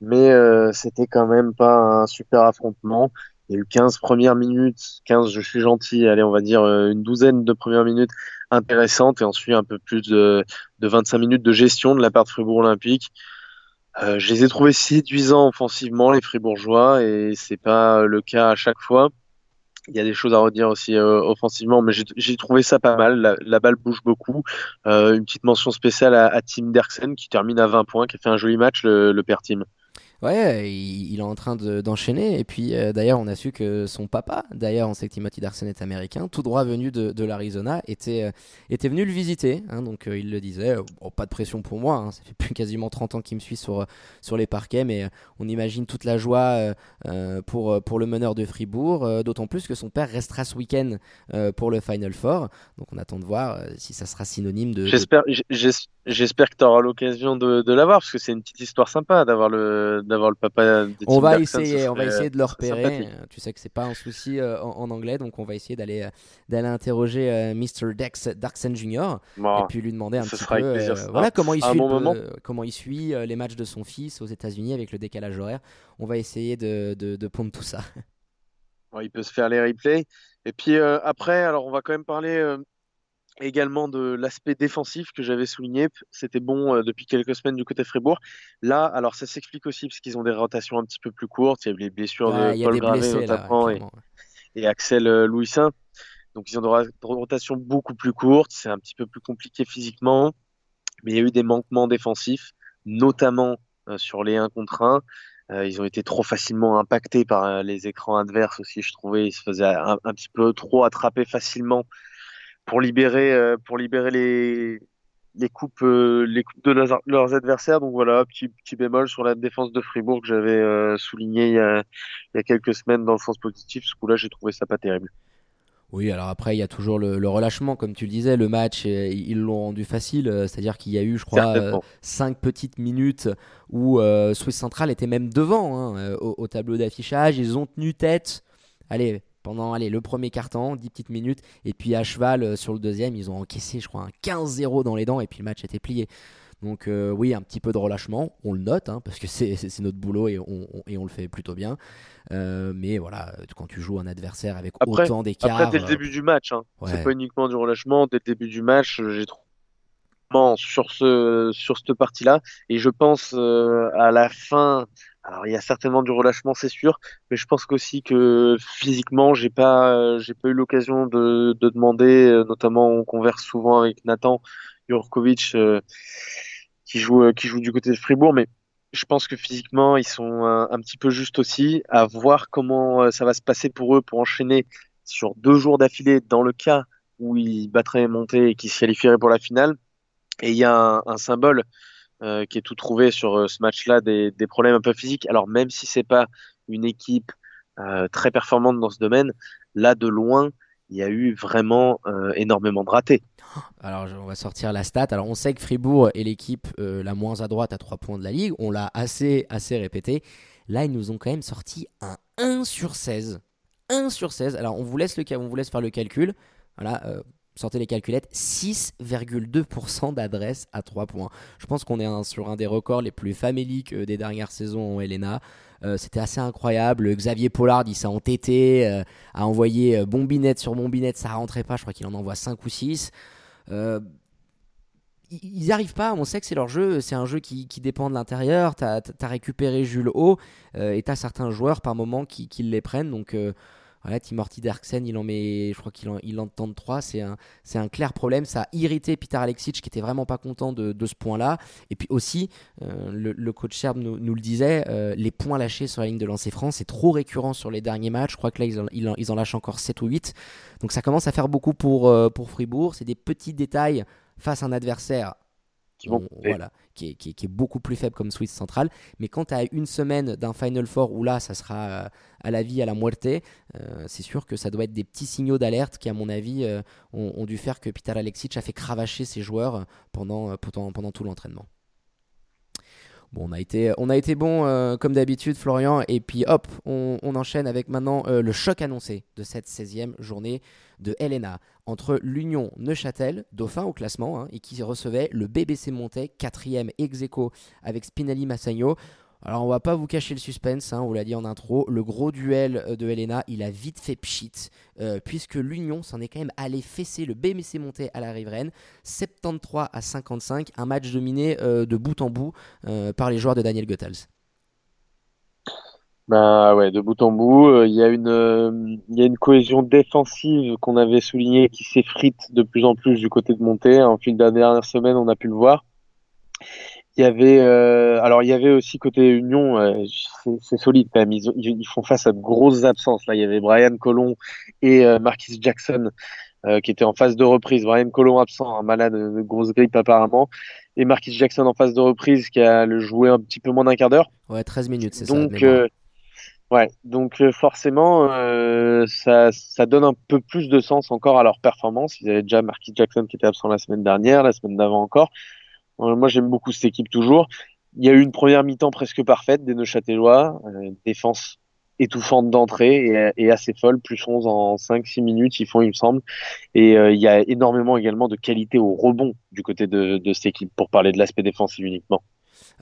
mais c'était quand même pas un super affrontement. Il y a eu 15 premières minutes, 15, je suis gentil, allez, on va dire euh, une douzaine de premières minutes intéressantes et ensuite un peu plus de, de 25 minutes de gestion de la part de Fribourg Olympique. Euh, je les ai trouvés séduisants offensivement, les Fribourgeois, et c'est pas le cas à chaque fois. Il y a des choses à redire aussi euh, offensivement, mais j'ai trouvé ça pas mal. La, balle bouge beaucoup. Une petite mention spéciale à, à Tim Derksen qui termine à 20 points, qui a fait un joli match, le, le père Tim. Ouais, il, est en train d'enchaîner. et puis euh, d'ailleurs, on a su que son papa, d'ailleurs, on sait que Timothy Darson est américain, tout droit venu de, de l'Arizona, était, euh, était venu le visiter. Hein, donc euh, il le disait, oh, pas de pression pour moi. Hein, ça fait plus quasiment 30 ans qu'il me suit sur, sur les parquets, mais on imagine toute la joie pour, pour le meneur de Fribourg. D'autant plus que son père restera ce week-end pour le Final Four. Donc on attend de voir si ça sera synonyme de. J'espère. J'espère que tu auras l'occasion de, de l'avoir parce que c'est une petite histoire sympa d'avoir le d'avoir le papa. De on va essayer, on va essayer de le repérer. Tu sais que c'est pas un souci euh, en, anglais, donc on va essayer d'aller euh, d'aller interroger euh, Mr Dex Darksen Jr. et puis lui demander un petit peu voilà comment il suit comment il suit les matchs de son fils aux États-Unis avec le décalage horaire. On va essayer de, de, de pondre tout ça. il peut se faire les replays. Et puis après, alors on va quand même parler également de l'aspect défensif que j'avais souligné. C'était bon euh, depuis quelques semaines du côté Fribourg. Là, alors ça s'explique aussi parce qu'ils ont des rotations un petit peu plus courtes. Il y a les blessures de Paul Gravé notamment et, Axel euh, Louisin. Donc ils ont des rotations beaucoup plus courtes. C'est un petit peu plus compliqué physiquement. Mais il y a eu des manquements défensifs, notamment euh, sur les 1 contre 1. ils ont été trop facilement impactés par les écrans adverses aussi, je trouvais. Ils se faisaient un, un petit peu trop attraper facilement pour libérer, euh, pour libérer les, les coupes, euh, les coupes de leurs, adversaires. Donc voilà, petit, petit bémol sur la défense de Fribourg que j'avais euh, souligné il y, a, il y, a, quelques semaines dans le sens positif. Ce coup-là, j'ai trouvé ça pas terrible. Oui, alors après, il y a toujours le, relâchement, comme tu le disais. Le match, ils l'ont rendu facile. C'est-à-dire qu'il y a eu, je crois, cinq petites minutes où Swiss Central était même devant hein, au, au, tableau d'affichage. Ils ont tenu tête. Allez, pendant allez, le premier quart-temps, 10 petites minutes, et puis à cheval euh, sur le deuxième, ils ont encaissé, je crois, un 15-0 dans les dents, et puis le match était plié. Donc euh, oui, un petit peu de relâchement, on le note, hein, parce que c'est notre boulot et on, et on, le fait plutôt bien. Euh, mais voilà, quand tu joues un adversaire avec autant d'écart... Après, dès le début du match, hein, c'est pas uniquement du relâchement, dès le début du match, j'ai trouvé sur ce sur cette partie-là, et je pense à la fin alors il y a certainement du relâchement, c'est sûr, mais je pense qu'aussi que physiquement, j'ai pas, j'ai pas eu l'occasion de, de, demander, euh, notamment on converse souvent avec Nathan Jurkovic euh, qui joue, euh, qui joue du côté de Fribourg, mais je pense que physiquement ils sont un, petit peu juste aussi à voir comment ça va se passer pour eux pour enchaîner sur deux jours d'affilée dans le cas où ils battraient monter et qu'ils se qualifieraient pour la finale. Et il y a un symbole euh, qui est tout trouvé sur euh, ce match-là, des, des, problèmes un peu physiques. Alors même si c'est pas une équipe euh, très performante dans ce domaine, là de loin, il y a eu vraiment énormément de ratés. Alors, on va sortir la stat. Alors, on sait que Fribourg est l'équipe la moins à droite à 3 points de la ligue. On l'a assez, assez répété. Là, ils nous ont quand même sorti un 1 sur 16. 1 sur 16. Alors, on vous laisse, le, on vous laisse faire le calcul. Voilà, sortez les calculettes, 6,2% d'adresse à 3 points. Je pense qu'on est sur un des records les plus faméliques euh, des dernières saisons en Helena. Euh, c'était assez incroyable. Xavier Pollard, il s'est entêté, euh, a envoyé bombinette sur bombinette, ça rentrait pas. Je crois qu'il en envoie 5 ou 6. ils n'y arrivent pas, on sait que c'est leur jeu, c'est un jeu qui, dépend de l'intérieur. Tu as, récupéré Jules Haut et tu as certains joueurs par moment qui, qui les prennent. Donc voilà, Timothy Derksen, il en met, je crois qu'il en, il en tente 3. C'est un, c'est un clair problème. Ça a irrité Peter Alexic qui était vraiment pas content de, ce point-là. Et puis aussi, euh, le, coach Serbe nous, le disait, euh, les points lâchés sur la ligne de lancer France, c'est trop récurrent sur les derniers matchs. Je crois que là, ils en, ils en, lâchent encore 7 ou 8. Donc ça commence à faire beaucoup pour, euh, pour Fribourg. C'est des petits détails face à un adversaire qui, voilà, qui, est, qui, est, beaucoup plus faible comme Swiss Central. Mais quand tu as une semaine d'un Final Four où là, ça sera euh, à la vie, à la muerte, euh, c'est sûr que ça doit être des petits signaux d'alerte qui, à mon avis, euh, ont, dû faire que Peter Alexic a fait cravacher ses joueurs pendant, pendant, pendant tout l'entraînement. Bon, on a été, on bon comme d'habitude, Florian. Et puis hop, on, enchaîne avec maintenant le choc annoncé de cette 16e journée de Helena entre l'Union Neuchâtel, dauphin au classement, hein, et qui recevait le BBC Montais, quatrième ex avec Spinelli Massagno. Alors on va pas vous cacher le suspense, hein, on l'a dit en intro, le gros duel euh, de Helena, il a vite fait pchit, euh, puisque l'Union s'en est quand même allé fesser le BBC Montais à la riveraine, 73 à 55, un match dominé euh, de bout en bout par les joueurs de Daniel Goethals. Bah ouais, de bout en bout, il y a une cohésion défensive qu'on avait souligné qui s'effrite de plus en plus du côté de Monté. En fil de dernière semaine, on a pu le voir. Il y avait euh, alors il y avait aussi côté Union, c'est solide quand même. Ils, ils, font face à de grosses absences. Là, il y avait Brian Colon et Marquis Jackson qui étaient en phase de reprise. Brian Colon absent, un malade de grosse grippe apparemment, et Marquis Jackson en phase de reprise qui a le joué un petit peu moins d'un quart d'heure. Ouais, 13 minutes, c'est ça. Donc Ouais, donc euh, forcément, euh, ça, ça donne un peu plus de sens encore à leur performance. Ils avaient déjà Marquis Jackson qui était absent la semaine dernière, la semaine d'avant encore. Euh, moi, j'aime beaucoup cette équipe toujours. Il y a eu une première mi-temps presque parfaite des Neuchâtelois, une défense étouffante d'entrée et, assez folle, plus 11 en 5-6 minutes, ils font, il me semble. Et il y a énormément également de qualité au rebond du côté de, de cette équipe, pour parler de l'aspect défensif uniquement.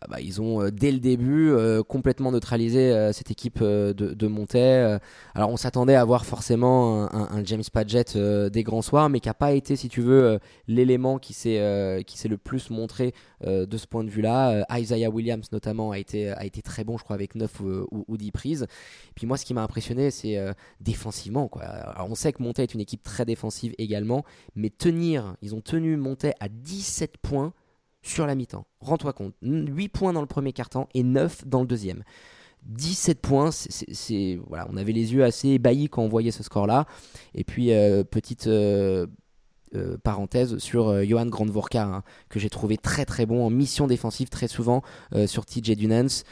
Ah bah, ils ont euh, dès le début euh, complètement neutralisé euh, cette équipe de, de Montais. alors on s'attendait à voir forcément un, James Padgett des grands soirs, mais qui n'a pas été, si tu veux, l'élément qui s'est le plus montré de ce point de vue-là. Isaiah Williams notamment a été a été très bon, je crois, avec 9 ou, ou 10 prises. Puis moi, ce qui m'a impressionné, c'est défensivement. Alors on sait que Montais est une équipe très défensive également, mais tenir, ils ont tenu Montais à 17 points sur la mi-temps. Rends-toi compte, 8 points dans le premier quart-temps et 9 dans le deuxième. 17 points, c'est voilà, on avait les yeux assez ébahis quand on voyait ce score-là. Et puis euh, petite euh, euh, parenthèse sur Johan Grandvorka hein, que j'ai trouvé très très bon en mission défensive très souvent sur TJ Dunans.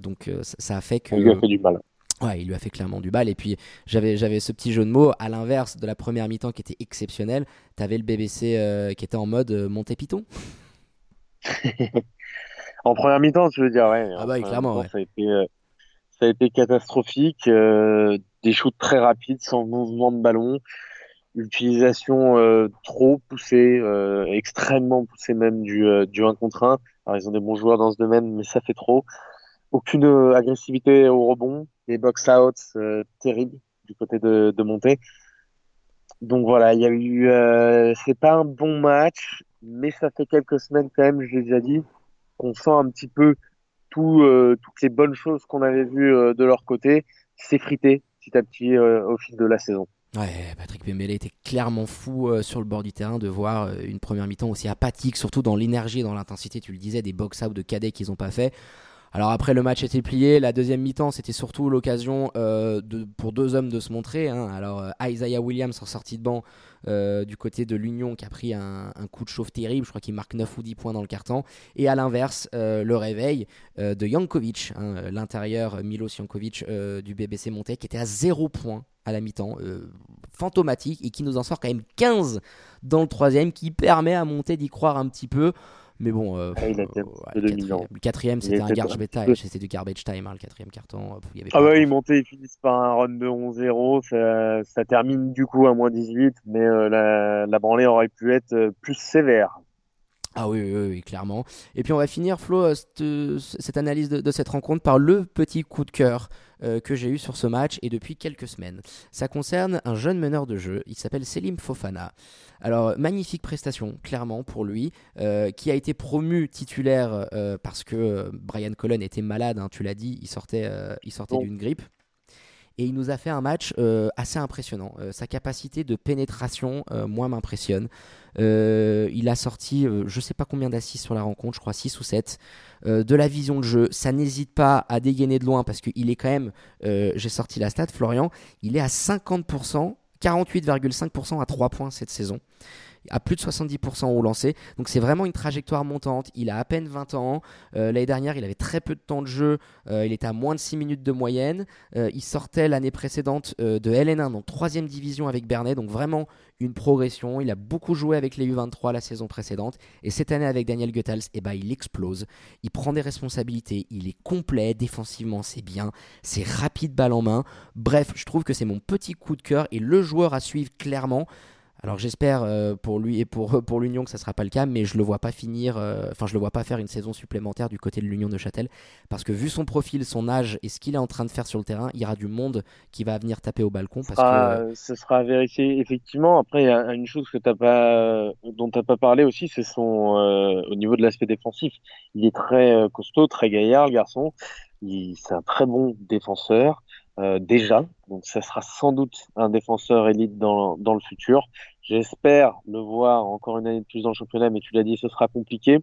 donc ça, a fait que il lui a fait du mal. Ouais, il lui a fait clairement du bal. Et puis, j'avais, j'avais ce petit jeu de mots. À l'inverse de la première mi-temps qui était exceptionnelle, tu avais le BBC qui était en mode Monté Python. en première mi-temps, tu veux dire, ouais. Ah bah, clairement, Ça a été, euh, ça a été catastrophique. Euh, des shoots très rapides, sans mouvement de ballon. Utilisation euh, trop poussée, extrêmement poussée même du, du 1 contre 1. Alors, ils ont des bons joueurs dans ce domaine, mais ça fait trop. Aucune agressivité au rebond. Des box-outs terribles du côté de, de Montée. Donc voilà, il y a eu. c'est pas un bon match mais ça fait quelques semaines quand même, je l'ai déjà dit, qu'on sent un petit peu euh, toutes les bonnes choses qu'on avait vues euh, de leur côté s'effriter petit à petit euh, au fil de la saison. Ouais, Patrick Pembele était clairement fou sur le bord du terrain de voir une première mi-temps aussi apathique, surtout dans l'énergie et dans l'intensité, tu le disais, des box-out de cadets qu'ils n'ont pas fait. Alors après le match était plié, la deuxième mi-temps c'était surtout l'occasion pour deux hommes de se montrer. Hein. Alors Isaiah Williams en sortie de banc euh, du côté de l'Union qui a pris un, coup de chauffe terrible, je crois qu'il marque 9 ou 10 points dans le carton. Et à l'inverse le réveil de Jankovic, hein, l'intérieur Milos Jankovic du BBC Monté qui était à 0 points à la mi-temps. fantomatique et qui nous en sort quand même 15 dans le troisième, qui permet à monter d'y croire un petit peu. Mais bon, euh, Ah, il a ouais, peu le quatrième, le quatrième, Il c'était un garbage time, c'était du garbage time, hein, le quatrième carton. euh, il y avait Ah ouais, ils montaient, ils finissent par un run de 11-0, ça, ça termine du coup à moins 18, mais euh, la, la branlée aurait pu être euh, plus sévère. Ah oui, oui, clairement. Et puis on va finir, Flo, euh, cette, euh, cette analyse de, de cette rencontre par le petit coup de cœur euh, que j'ai eu sur ce match et depuis quelques semaines. Ça concerne un jeune meneur de jeu, il s'appelle Selim Fofana. Alors, magnifique prestation, clairement, pour lui, euh, qui a été promu titulaire euh, parce que Brian Cullen était malade, hein, tu l'as dit, il sortait, il sortait Bon. d'une grippe. Et il nous a fait un match euh, assez impressionnant. Euh, sa capacité de pénétration, euh, moi, m'impressionne. Il a sorti, je sais pas combien d'assists sur la rencontre, je crois 6 ou 7. Euh, de la vision de jeu, ça n'hésite pas à dégainer de loin parce qu'il est quand même, j'ai sorti la stat, Florian, il est à 50%, 48,5% à 3 points cette saison à plus de 70% au lancer. Donc c'est vraiment une trajectoire montante. Il a à peine 20 ans. Euh, L'année dernière, il avait très peu de temps de jeu. Euh, il était à moins de 6 minutes de moyenne. Euh, il sortait l'année précédente de LN1, donc 3 division avec Bernet. Donc vraiment une progression. Il a beaucoup joué avec les U23 la saison précédente. Et cette année avec Daniel Goethals, eh ben, il explose. Il prend des responsabilités. Il est complet. Défensivement, c'est bien. C'est rapide balle en main. Bref, je trouve que c'est mon petit coup de cœur et le joueur à suivre clairement. Alors j'espère euh, pour lui et pour, pour l'Union que ça sera pas le cas, mais je le vois pas finir, euh, enfin je le vois pas faire une saison supplémentaire du côté de l'Union de Châtel, parce que vu son profil, son âge et ce qu'il est en train de faire sur le terrain, il y aura du monde qui va venir taper au balcon parce sera- que ce sera à vérifier effectivement. Après, il y a une chose que t'as pas, dont t'as pas parlé aussi, c'est son euh, au niveau de l'aspect défensif. Il est très euh, costaud, très gaillard, le garçon. Il, c'est un très bon défenseur euh, déjà, donc ça sera sans doute un défenseur élite dans dans le futur. J'espère le voir encore une année de plus dans le championnat, mais tu l'as dit, ce sera compliqué.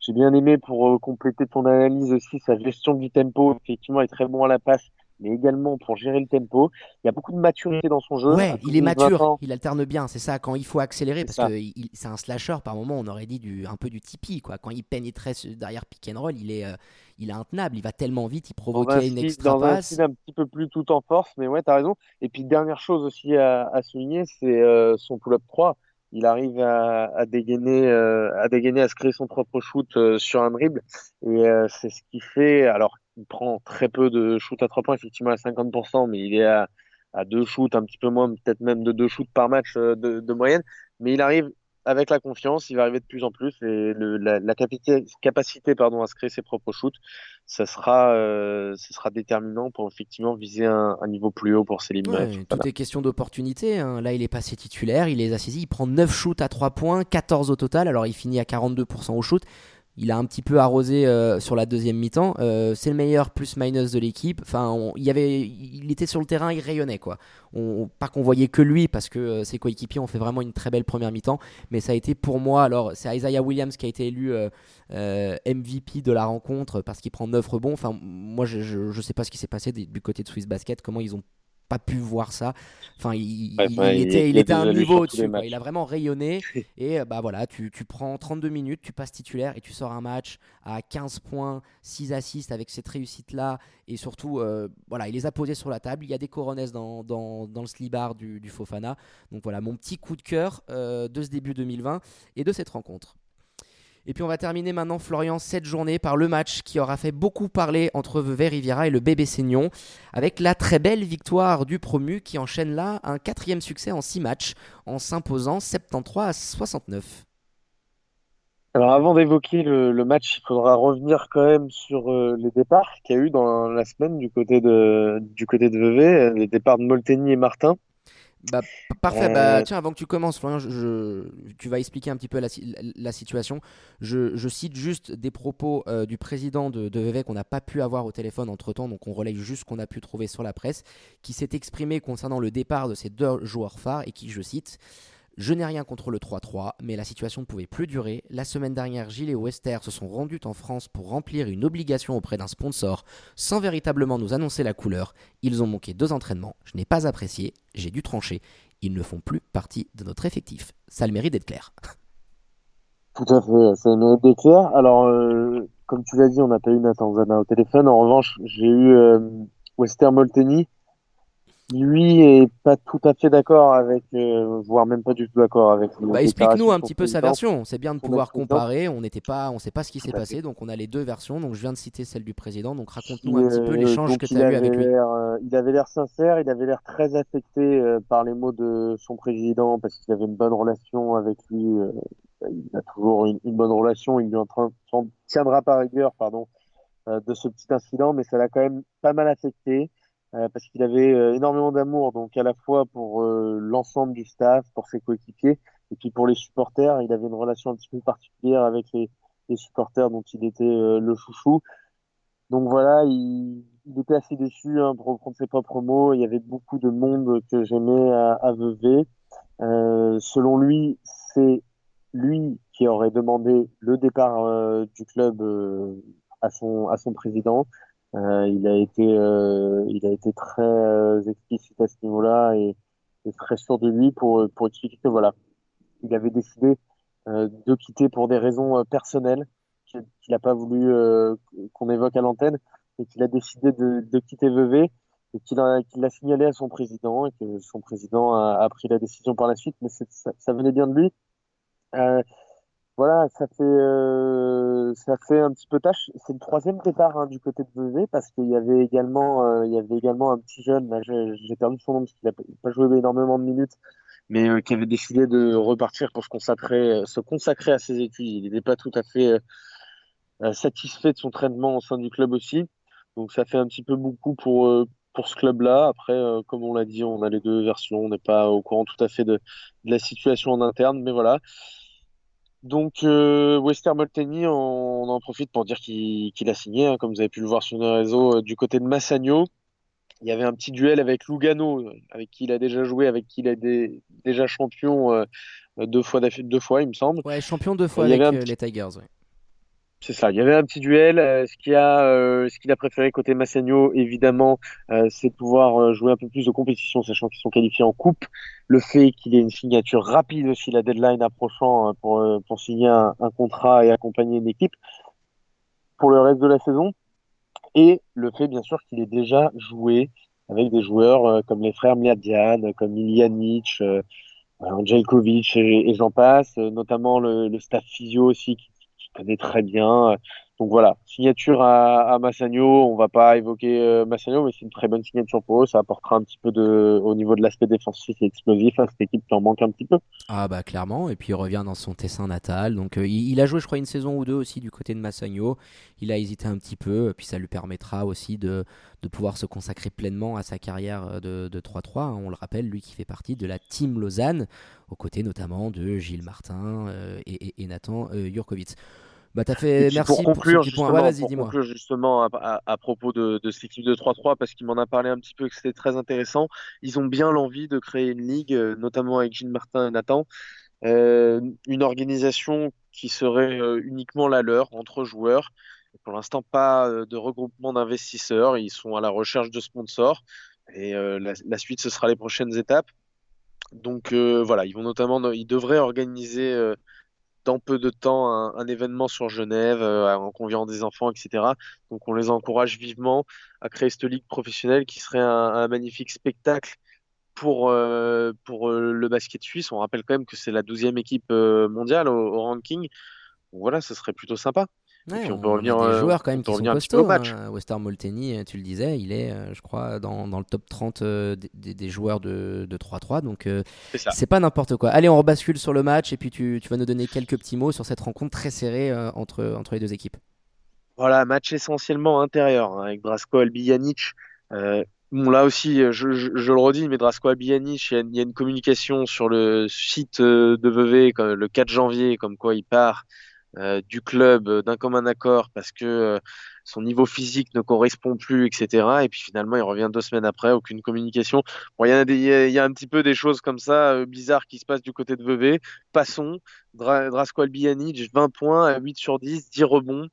J'ai bien aimé pour euh, compléter ton analyse aussi sa gestion du tempo. Effectivement, est très bon à la passe, mais également pour gérer le tempo. Il y a beaucoup de maturité dans son jeu. ouais, il est 20 mature, ans, il alterne bien, c'est ça. Quand il faut accélérer, parce ça. que c'est un slasher par moment, on aurait dit du un peu du quoi. Quand il pénétrait derrière pick and roll, il est euh, il est intenable, il va tellement vite, il Dans provoquait une extra dans un passe. style un petit peu plus tout en force, mais ouais, t'as raison. Et puis, dernière chose aussi à, à souligner, c'est euh, son pull-up 3. Il arrive à, à dégainer, euh, à dégainer, à se créer son propre shoot euh, sur un dribble. Et c'est ce qui fait, alors, il prend très peu de shoot à 3 points, effectivement à 50%, mais il est à, à deux shoots, un petit peu moins, peut-être même de deux shoots par match de, de moyenne. Mais il arrive avec la confiance, il va arriver de plus en plus. Et le, la, la capacité, capacité pardon, à se créer ses propres shoots, ça sera, euh, ça sera déterminant pour effectivement viser un, un niveau plus haut pour Selim. Ouais, tout est question d'opportunité. hein. Là, il est passé titulaire, il les a saisis. Il prend 9 shoots à 3 points, 14 au total. Alors, il finit à 42% au shoot. Il a un petit peu arrosé euh, sur la deuxième mi-temps. Euh, c'est le meilleur plus-minus de l'équipe. Il, était sur le terrain, il rayonnait. Quoi. Pas qu'on voyait que lui, parce que euh, ses coéquipiers ont fait vraiment une très belle première mi-temps. Mais ça a été pour moi, alors c'est Isaiah Williams qui a été élu MVP de la rencontre parce qu'il prend 9 rebonds. Moi, je, je sais pas ce qui s'est passé du côté de Swiss Basket, comment ils ont pas pu voir ça. Enfin, il, Ouais, il- ouais, il il- était, il était à un niveau au-dessus. Il a vraiment rayonné. et euh, bah voilà, tu, tu prends 32 minutes, tu passes titulaire et tu sors un match à 15 points, 6 assists avec cette réussite-là. Et surtout, euh, voilà, il les a posés sur la table. Il y a des coronesses dans, dans, dans le slibard du, du Fofana. Donc voilà, mon petit coup de cœur euh, de ce début 2020 et de cette rencontre. Et puis on va terminer maintenant, Florian, cette journée par le match qui aura fait beaucoup parler entre Vevey Riviera et le bébé Seignon, avec la très belle victoire du promu qui enchaîne là un quatrième succès en six matchs en s'imposant 73 à 69. Alors avant d'évoquer le, match, il faudra revenir quand même sur euh, les départs qu'il y a eu dans la semaine du côté de du côté de Vevey, euh, les départs de Molteni et Martin. Bah, parfait, Euh, bah, tiens, avant que tu commences, Florian, je, je- tu vas expliquer un petit peu la, si- la- la situation. Je, je cite juste des propos euh, du président de, de Vevey qu'on n'a pas pu avoir au téléphone entre temps, donc on relaye juste ce qu'on a pu trouver sur la presse, qui s'est exprimé concernant le départ de ces deux joueurs phares et qui, je cite, Je n'ai rien contre le 3-3, mais la situation ne pouvait plus durer. La semaine dernière, Gilles et Wester se sont rendus en France pour remplir une obligation auprès d'un sponsor sans véritablement nous annoncer la couleur. Ils ont manqué deux entraînements. Je n'ai pas apprécié, j'ai dû trancher. Ils ne font plus partie de notre effectif. Ça le mérite d'être clair. Tout à fait, ça mérite d'être clair. Alors, euh, comme tu l'as dit, on n'a pas eu Nathan Zana au téléphone. En revanche, j'ai eu euh, Wester Molteni lui est pas tout à fait d'accord avec, euh, voire même pas du tout d'accord avec. Bah, explique-nous un petit peu sa version. C'est bien de pouvoir comparer. On n'était pas, on sait pas ce qui s'est passé, donc on a les deux versions. Donc je viens de citer celle du président. Donc raconte-nous un petit peu euh, l'échange que tu as eu avec lui. euh, il avait l'air sincère, il avait l'air très affecté euh, par les mots de son président parce qu'il avait une bonne relation avec lui. il a toujours une, une bonne relation. Il lui en tiendra par rigueur, pardon, de ce petit incident, mais ça l'a quand même pas mal affecté euh, parce qu'il avait euh, énormément d'amour, donc à la fois pour euh, l'ensemble du staff, pour ses coéquipiers, et puis pour les supporters. Il avait une relation un petit peu particulière avec les, les supporters dont il était euh, le chouchou. Donc voilà, il, il était assez déçu, hein, pour reprendre ses propres mots. Il y avait beaucoup de monde que j'aimais à, à Vevey. Euh, selon lui, c'est lui qui aurait demandé le départ du club à son à son président. Euh, il a été euh, il a été très euh, explicite à ce niveau-là et, et très sûr de lui pour pour expliquer que voilà, il avait décidé de quitter pour des raisons personnelles qu'il n'a pas voulu qu'on évoque à l'antenne et qu'il a décidé de, de quitter Vevey et qu'il l'a signalé à son président et que son président a, a pris la décision par la suite, mais ça, ça venait bien de lui. Euh, voilà, ça fait euh, ça fait un petit peu tâche. C'est le troisième départ hein, du côté de Vevey parce qu'il y avait également euh, il y avait également un petit jeune, j'ai perdu son nom parce qu'il a pas joué énormément de minutes, mais euh, qui avait décidé de repartir pour se consacrer se consacrer à ses études. Il n'était pas tout à fait satisfait de son traitement au sein du club aussi. Donc ça fait un petit peu beaucoup pour, pour ce club-là. Après, comme on l'a dit, on a les deux versions. On n'est pas au courant tout à fait de la situation en interne, mais voilà. Donc euh, Wester Molteni, on, on en profite pour dire qu'il a signé, hein, comme vous avez pu le voir sur nos réseaux, euh, du côté de Massagno. Il y avait un petit duel avec Lugano, euh, avec qui il a déjà joué, avec qui il est dé- déjà champion euh, deux fois, deux fois, il me semble. Ouais, champion deux fois avec petit- les Tigers. ouais. C'est ça, il y avait un petit duel. Euh, ce qu'il a, euh, ce qu'il a préféré côté Massagno, évidemment, euh, c'est pouvoir jouer un peu plus de compétition, sachant qu'ils sont qualifiés en coupe. Le fait qu'il ait une signature rapide aussi, la deadline approchant, euh, pour, signer un, contrat et accompagner une équipe pour le reste de la saison. Et le fait, bien sûr, qu'il ait déjà joué avec des joueurs comme les frères Mladian, comme Iljanic, euh, Angelkovic et, et j'en passe, notamment le, staff physio aussi connaît très bien. Donc voilà, signature à, Massagno, on va pas évoquer euh, Massagno, mais c'est une très bonne signature pour eux, ça apportera un petit peu de au niveau de l'aspect défensif et explosif à cette équipe qui en manque un petit peu. Ah bah clairement, et puis il revient dans son Tessin natal. Donc euh, il, a joué je crois une saison ou deux aussi du côté de Massagno. Il a hésité un petit peu, puis ça lui permettra aussi de, de pouvoir se consacrer pleinement à sa carrière euh, de, de 3-3. hein. On le rappelle, lui qui fait partie de la Team Lausanne, aux côtés notamment de Gilles Martin et, et- Nathan Jurkovic. Bah t'as Et fait puis merci pour conclure, justement, Ouais, vas-y, pour dis-moi. conclure justement à, à- à propos de, de cette équipe de 3-3, parce qu'il m'en a parlé un petit peu et que c'était très intéressant, ils ont bien l'envie de créer une ligue, euh, notamment avec Gilles Martin et Nathan, euh, une organisation qui serait euh, uniquement la leur, entre joueurs. Et pour l'instant, pas euh, de regroupement d'investisseurs, ils sont à la recherche de sponsors, et la, la suite, ce sera les prochaines étapes. Donc euh, voilà, ils vont notamment, ils devraient organiser euh, peu de temps un, événement sur Genève euh, en conviant des enfants, etc. Donc on les encourage vivement à créer cette ligue professionnelle qui serait un, magnifique spectacle pour, euh, pour euh, le basket suisse. On rappelle quand même que c'est la douzième équipe mondiale au, ranking. Voilà, ce serait plutôt sympa. Ouais, puis on peut a revenir, des euh, joueurs quand on même peut qui sont revenir un petit peu costauds. au match. hein. Wester Molteni, euh, tu le disais, il est, euh, je crois, dans, dans le top 30 euh, des, joueurs de, de 3-3. Donc euh, C'est pas n'importe quoi. Allez, on rebascule sur le match et puis tu, tu vas nous donner quelques petits mots sur cette rencontre très serrée euh, entre, entre les deux équipes. Voilà, match essentiellement intérieur hein, avec Drasko Albijanic. Euh, bon, là aussi, je, je, je le redis, mais Drasko Albijanic, il y, a une- il y a une communication sur le site de Vevey le 4 janvier, comme quoi il part euh, du club euh, d'un commun accord parce que euh, son niveau physique ne correspond plus, etc. Et puis finalement, il revient deux semaines après, aucune communication. Bon, il y a, un petit peu des choses comme ça euh, bizarres qui se passent du côté de Vevey. Passons. Dra Albijanic, 20 points à 8 sur 10, 10 rebonds.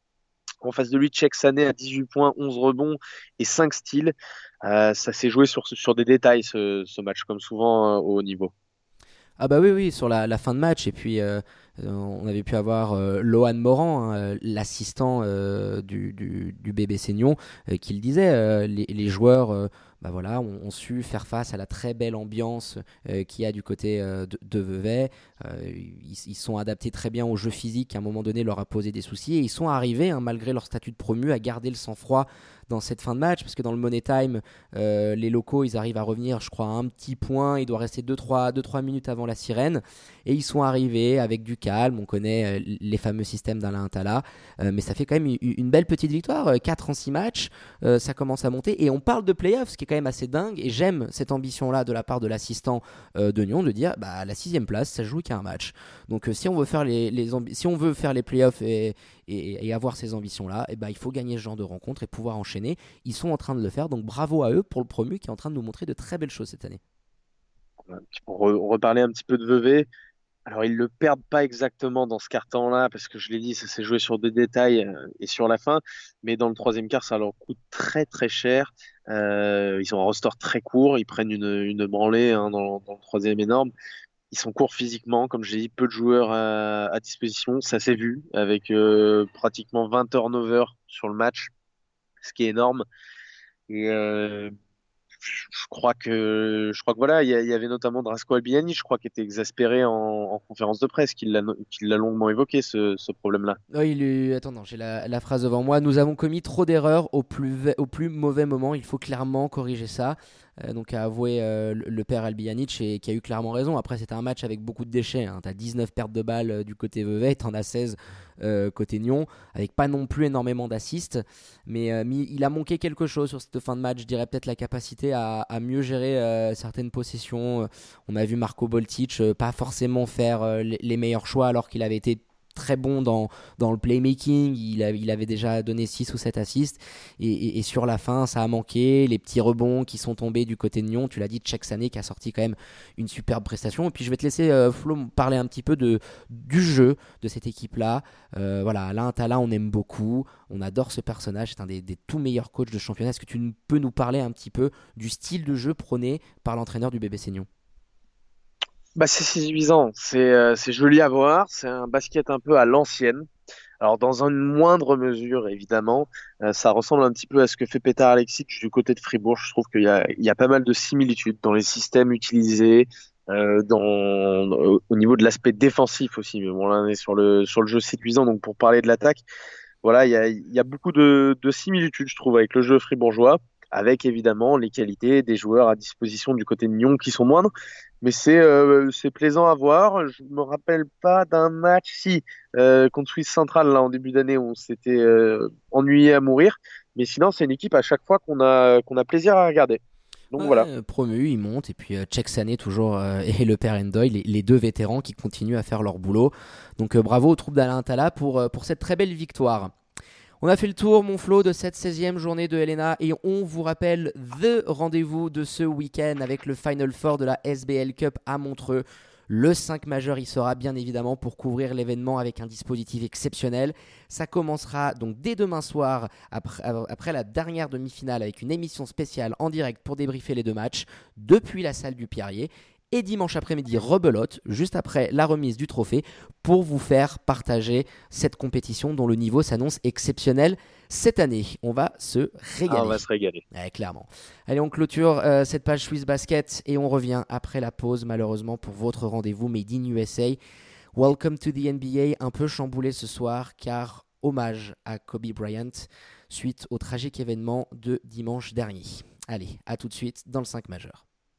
En face de lui, Cheikh Sané à 18 points, 11 rebonds et 5 steals. Euh, ça s'est joué sur, sur des détails ce, match, comme souvent euh, au haut niveau. Ah bah oui, oui, sur la, la fin de match. Et puis, euh, euh, on avait pu avoir euh, Lohan Moran, hein, euh, l'assistant euh, du, du, bébé Seignon, euh, qui le disait. euh, les, joueurs euh, bah voilà, ont, su faire face à la très belle ambiance euh, qu'il y a du côté euh, de, Vevey. Euh, ils, sont adaptés très bien au jeu physique qui à un moment donné leur a posé des soucis et ils sont arrivés, hein, malgré leur statut de promu, à garder le sang-froid dans cette fin de match, parce que dans le Money Time, euh, les locaux, ils arrivent à revenir, je crois, à un petit point. Il doit rester 2-3 minutes avant la sirène. Et ils sont arrivés avec du calme. On connaît euh, les fameux systèmes d'Alain Intala. Euh, mais ça fait quand même une, belle petite victoire. 4 en 6 matchs. ça commence à monter. Et on parle de playoffs, ce qui est quand même assez dingue. Et j'aime cette ambition-là de la part de l'assistant de Nyon de dire bah, la sixième place, ça joue qu'à un match. Donc si on veut faire les, les si on veut faire les playoffs et, et, avoir ces ambitions-là, et eh ben, il faut gagner ce genre de rencontres et pouvoir enchaîner. Ils sont en train de le faire, donc bravo à eux pour le promu qui est en train de nous montrer de très belles choses cette année. Pour reparler un petit peu de Vevey, alors ils le perdent pas exactement dans ce carton-là, parce que je l'ai dit, ça s'est joué sur des détails euh, et sur la fin, mais dans le troisième quart, ça leur coûte très très cher. Euh, ils ont un roster très court, ils prennent une, branlée hein, dans, le troisième énorme. Ils sont courts physiquement, comme j'ai dit, peu de joueurs à, disposition. Ça s'est vu avec euh, pratiquement 20 turnovers sur le match, ce qui est énorme. Euh, je crois que je crois que voilà, il y, avait notamment Drasco Albiani, je crois, qui était exaspéré en, conférence de presse, qu'il l'a longuement évoqué ce, problème-là. Oui, il attends, j'ai la, phrase devant moi. Nous avons commis trop d'erreurs au plus mauvais moment. Il faut clairement corriger ça. Euh, donc a avoué euh, le père Albianic et qui a eu clairement raison. Après, c'était un match avec beaucoup de déchets. Hein. Tu as 19 pertes de balles euh, du côté Vevey, tu en as 16 côté Nyon, avec pas non plus énormément d'assists. Mais, il a manqué quelque chose sur cette fin de match. Je dirais peut-être la capacité à, mieux gérer certaines possessions. On a vu Marco Boltic pas forcément faire les meilleurs choix alors qu'il avait été très bon dans, dans le playmaking. Il, avait déjà donné 6 ou 7 assists. Et, sur la fin, ça a manqué. Les petits rebonds qui sont tombés du côté de Nyon. Tu l'as dit, Sané qui a sorti quand même une superbe prestation. Et puis je vais te laisser, euh, Flo, parler un petit peu du jeu de cette équipe-là. Euh, voilà, Alain Tala, on aime beaucoup. On adore ce personnage. C'est un des, tout meilleurs coachs de championnat. Est-ce que tu peux nous parler un petit peu du style de jeu prôné par l'entraîneur du bébé Seignon bah, c'est séduisant, c'est euh, joli à voir, c'est un basket un peu à l'ancienne. Alors dans une moindre mesure, évidemment, euh, ça ressemble un petit peu à ce que fait Petar Alexic du côté de Fribourg. Je trouve qu'il y y a pas mal de similitudes dans les systèmes utilisés, euh, dans, au niveau de l'aspect défensif aussi. Mais bon, là, on est sur le, sur le jeu séduisant, donc pour parler de l'attaque, voilà, il y a, il y a beaucoup de, de similitudes, je trouve, avec le jeu fribourgeois avec évidemment les qualités des joueurs à disposition du côté de Nyon qui sont moindres. Mais c'est euh, c'est plaisant à voir. Je me rappelle pas d'un match si euh, contre Suisse Central là en début d'année où on s'était euh, ennuyé à mourir. Mais sinon c'est une équipe à chaque fois qu'on a qu'on a plaisir à regarder. Donc voilà. Promu, ils montent et puis Check Sané toujours et le père Endoy, les, les, deux vétérans qui continuent à faire leur boulot. Donc bravo aux troupes d'Alain Tala pour pour cette très belle victoire. On a fait le tour, mon Flo, de cette 16e journée de Helena et on vous rappelle the rendez-vous de ce week-end avec le Final Four de la SBL Cup à Montreux. Le 5 majeur y sera bien évidemment pour couvrir l'événement avec un dispositif exceptionnel. Ça commencera donc dès demain soir après, après la dernière demi-finale avec une émission spéciale en direct pour débriefer les deux matchs depuis la salle du Pierrier et dimanche après-midi rebelote, juste après la remise du trophée, pour vous faire partager cette compétition dont le niveau s'annonce exceptionnel cette année. On va se régaler. Ah, on va se régaler. clairement. Allez, on clôture euh, cette page Swiss Basket et on revient après la pause, malheureusement, pour votre rendez-vous Made in USA. Welcome to the NBA, un peu chamboulé ce soir, car hommage à Kobe Bryant suite au tragique événement de dimanche dernier. Allez, à tout de suite dans le 5 majeur.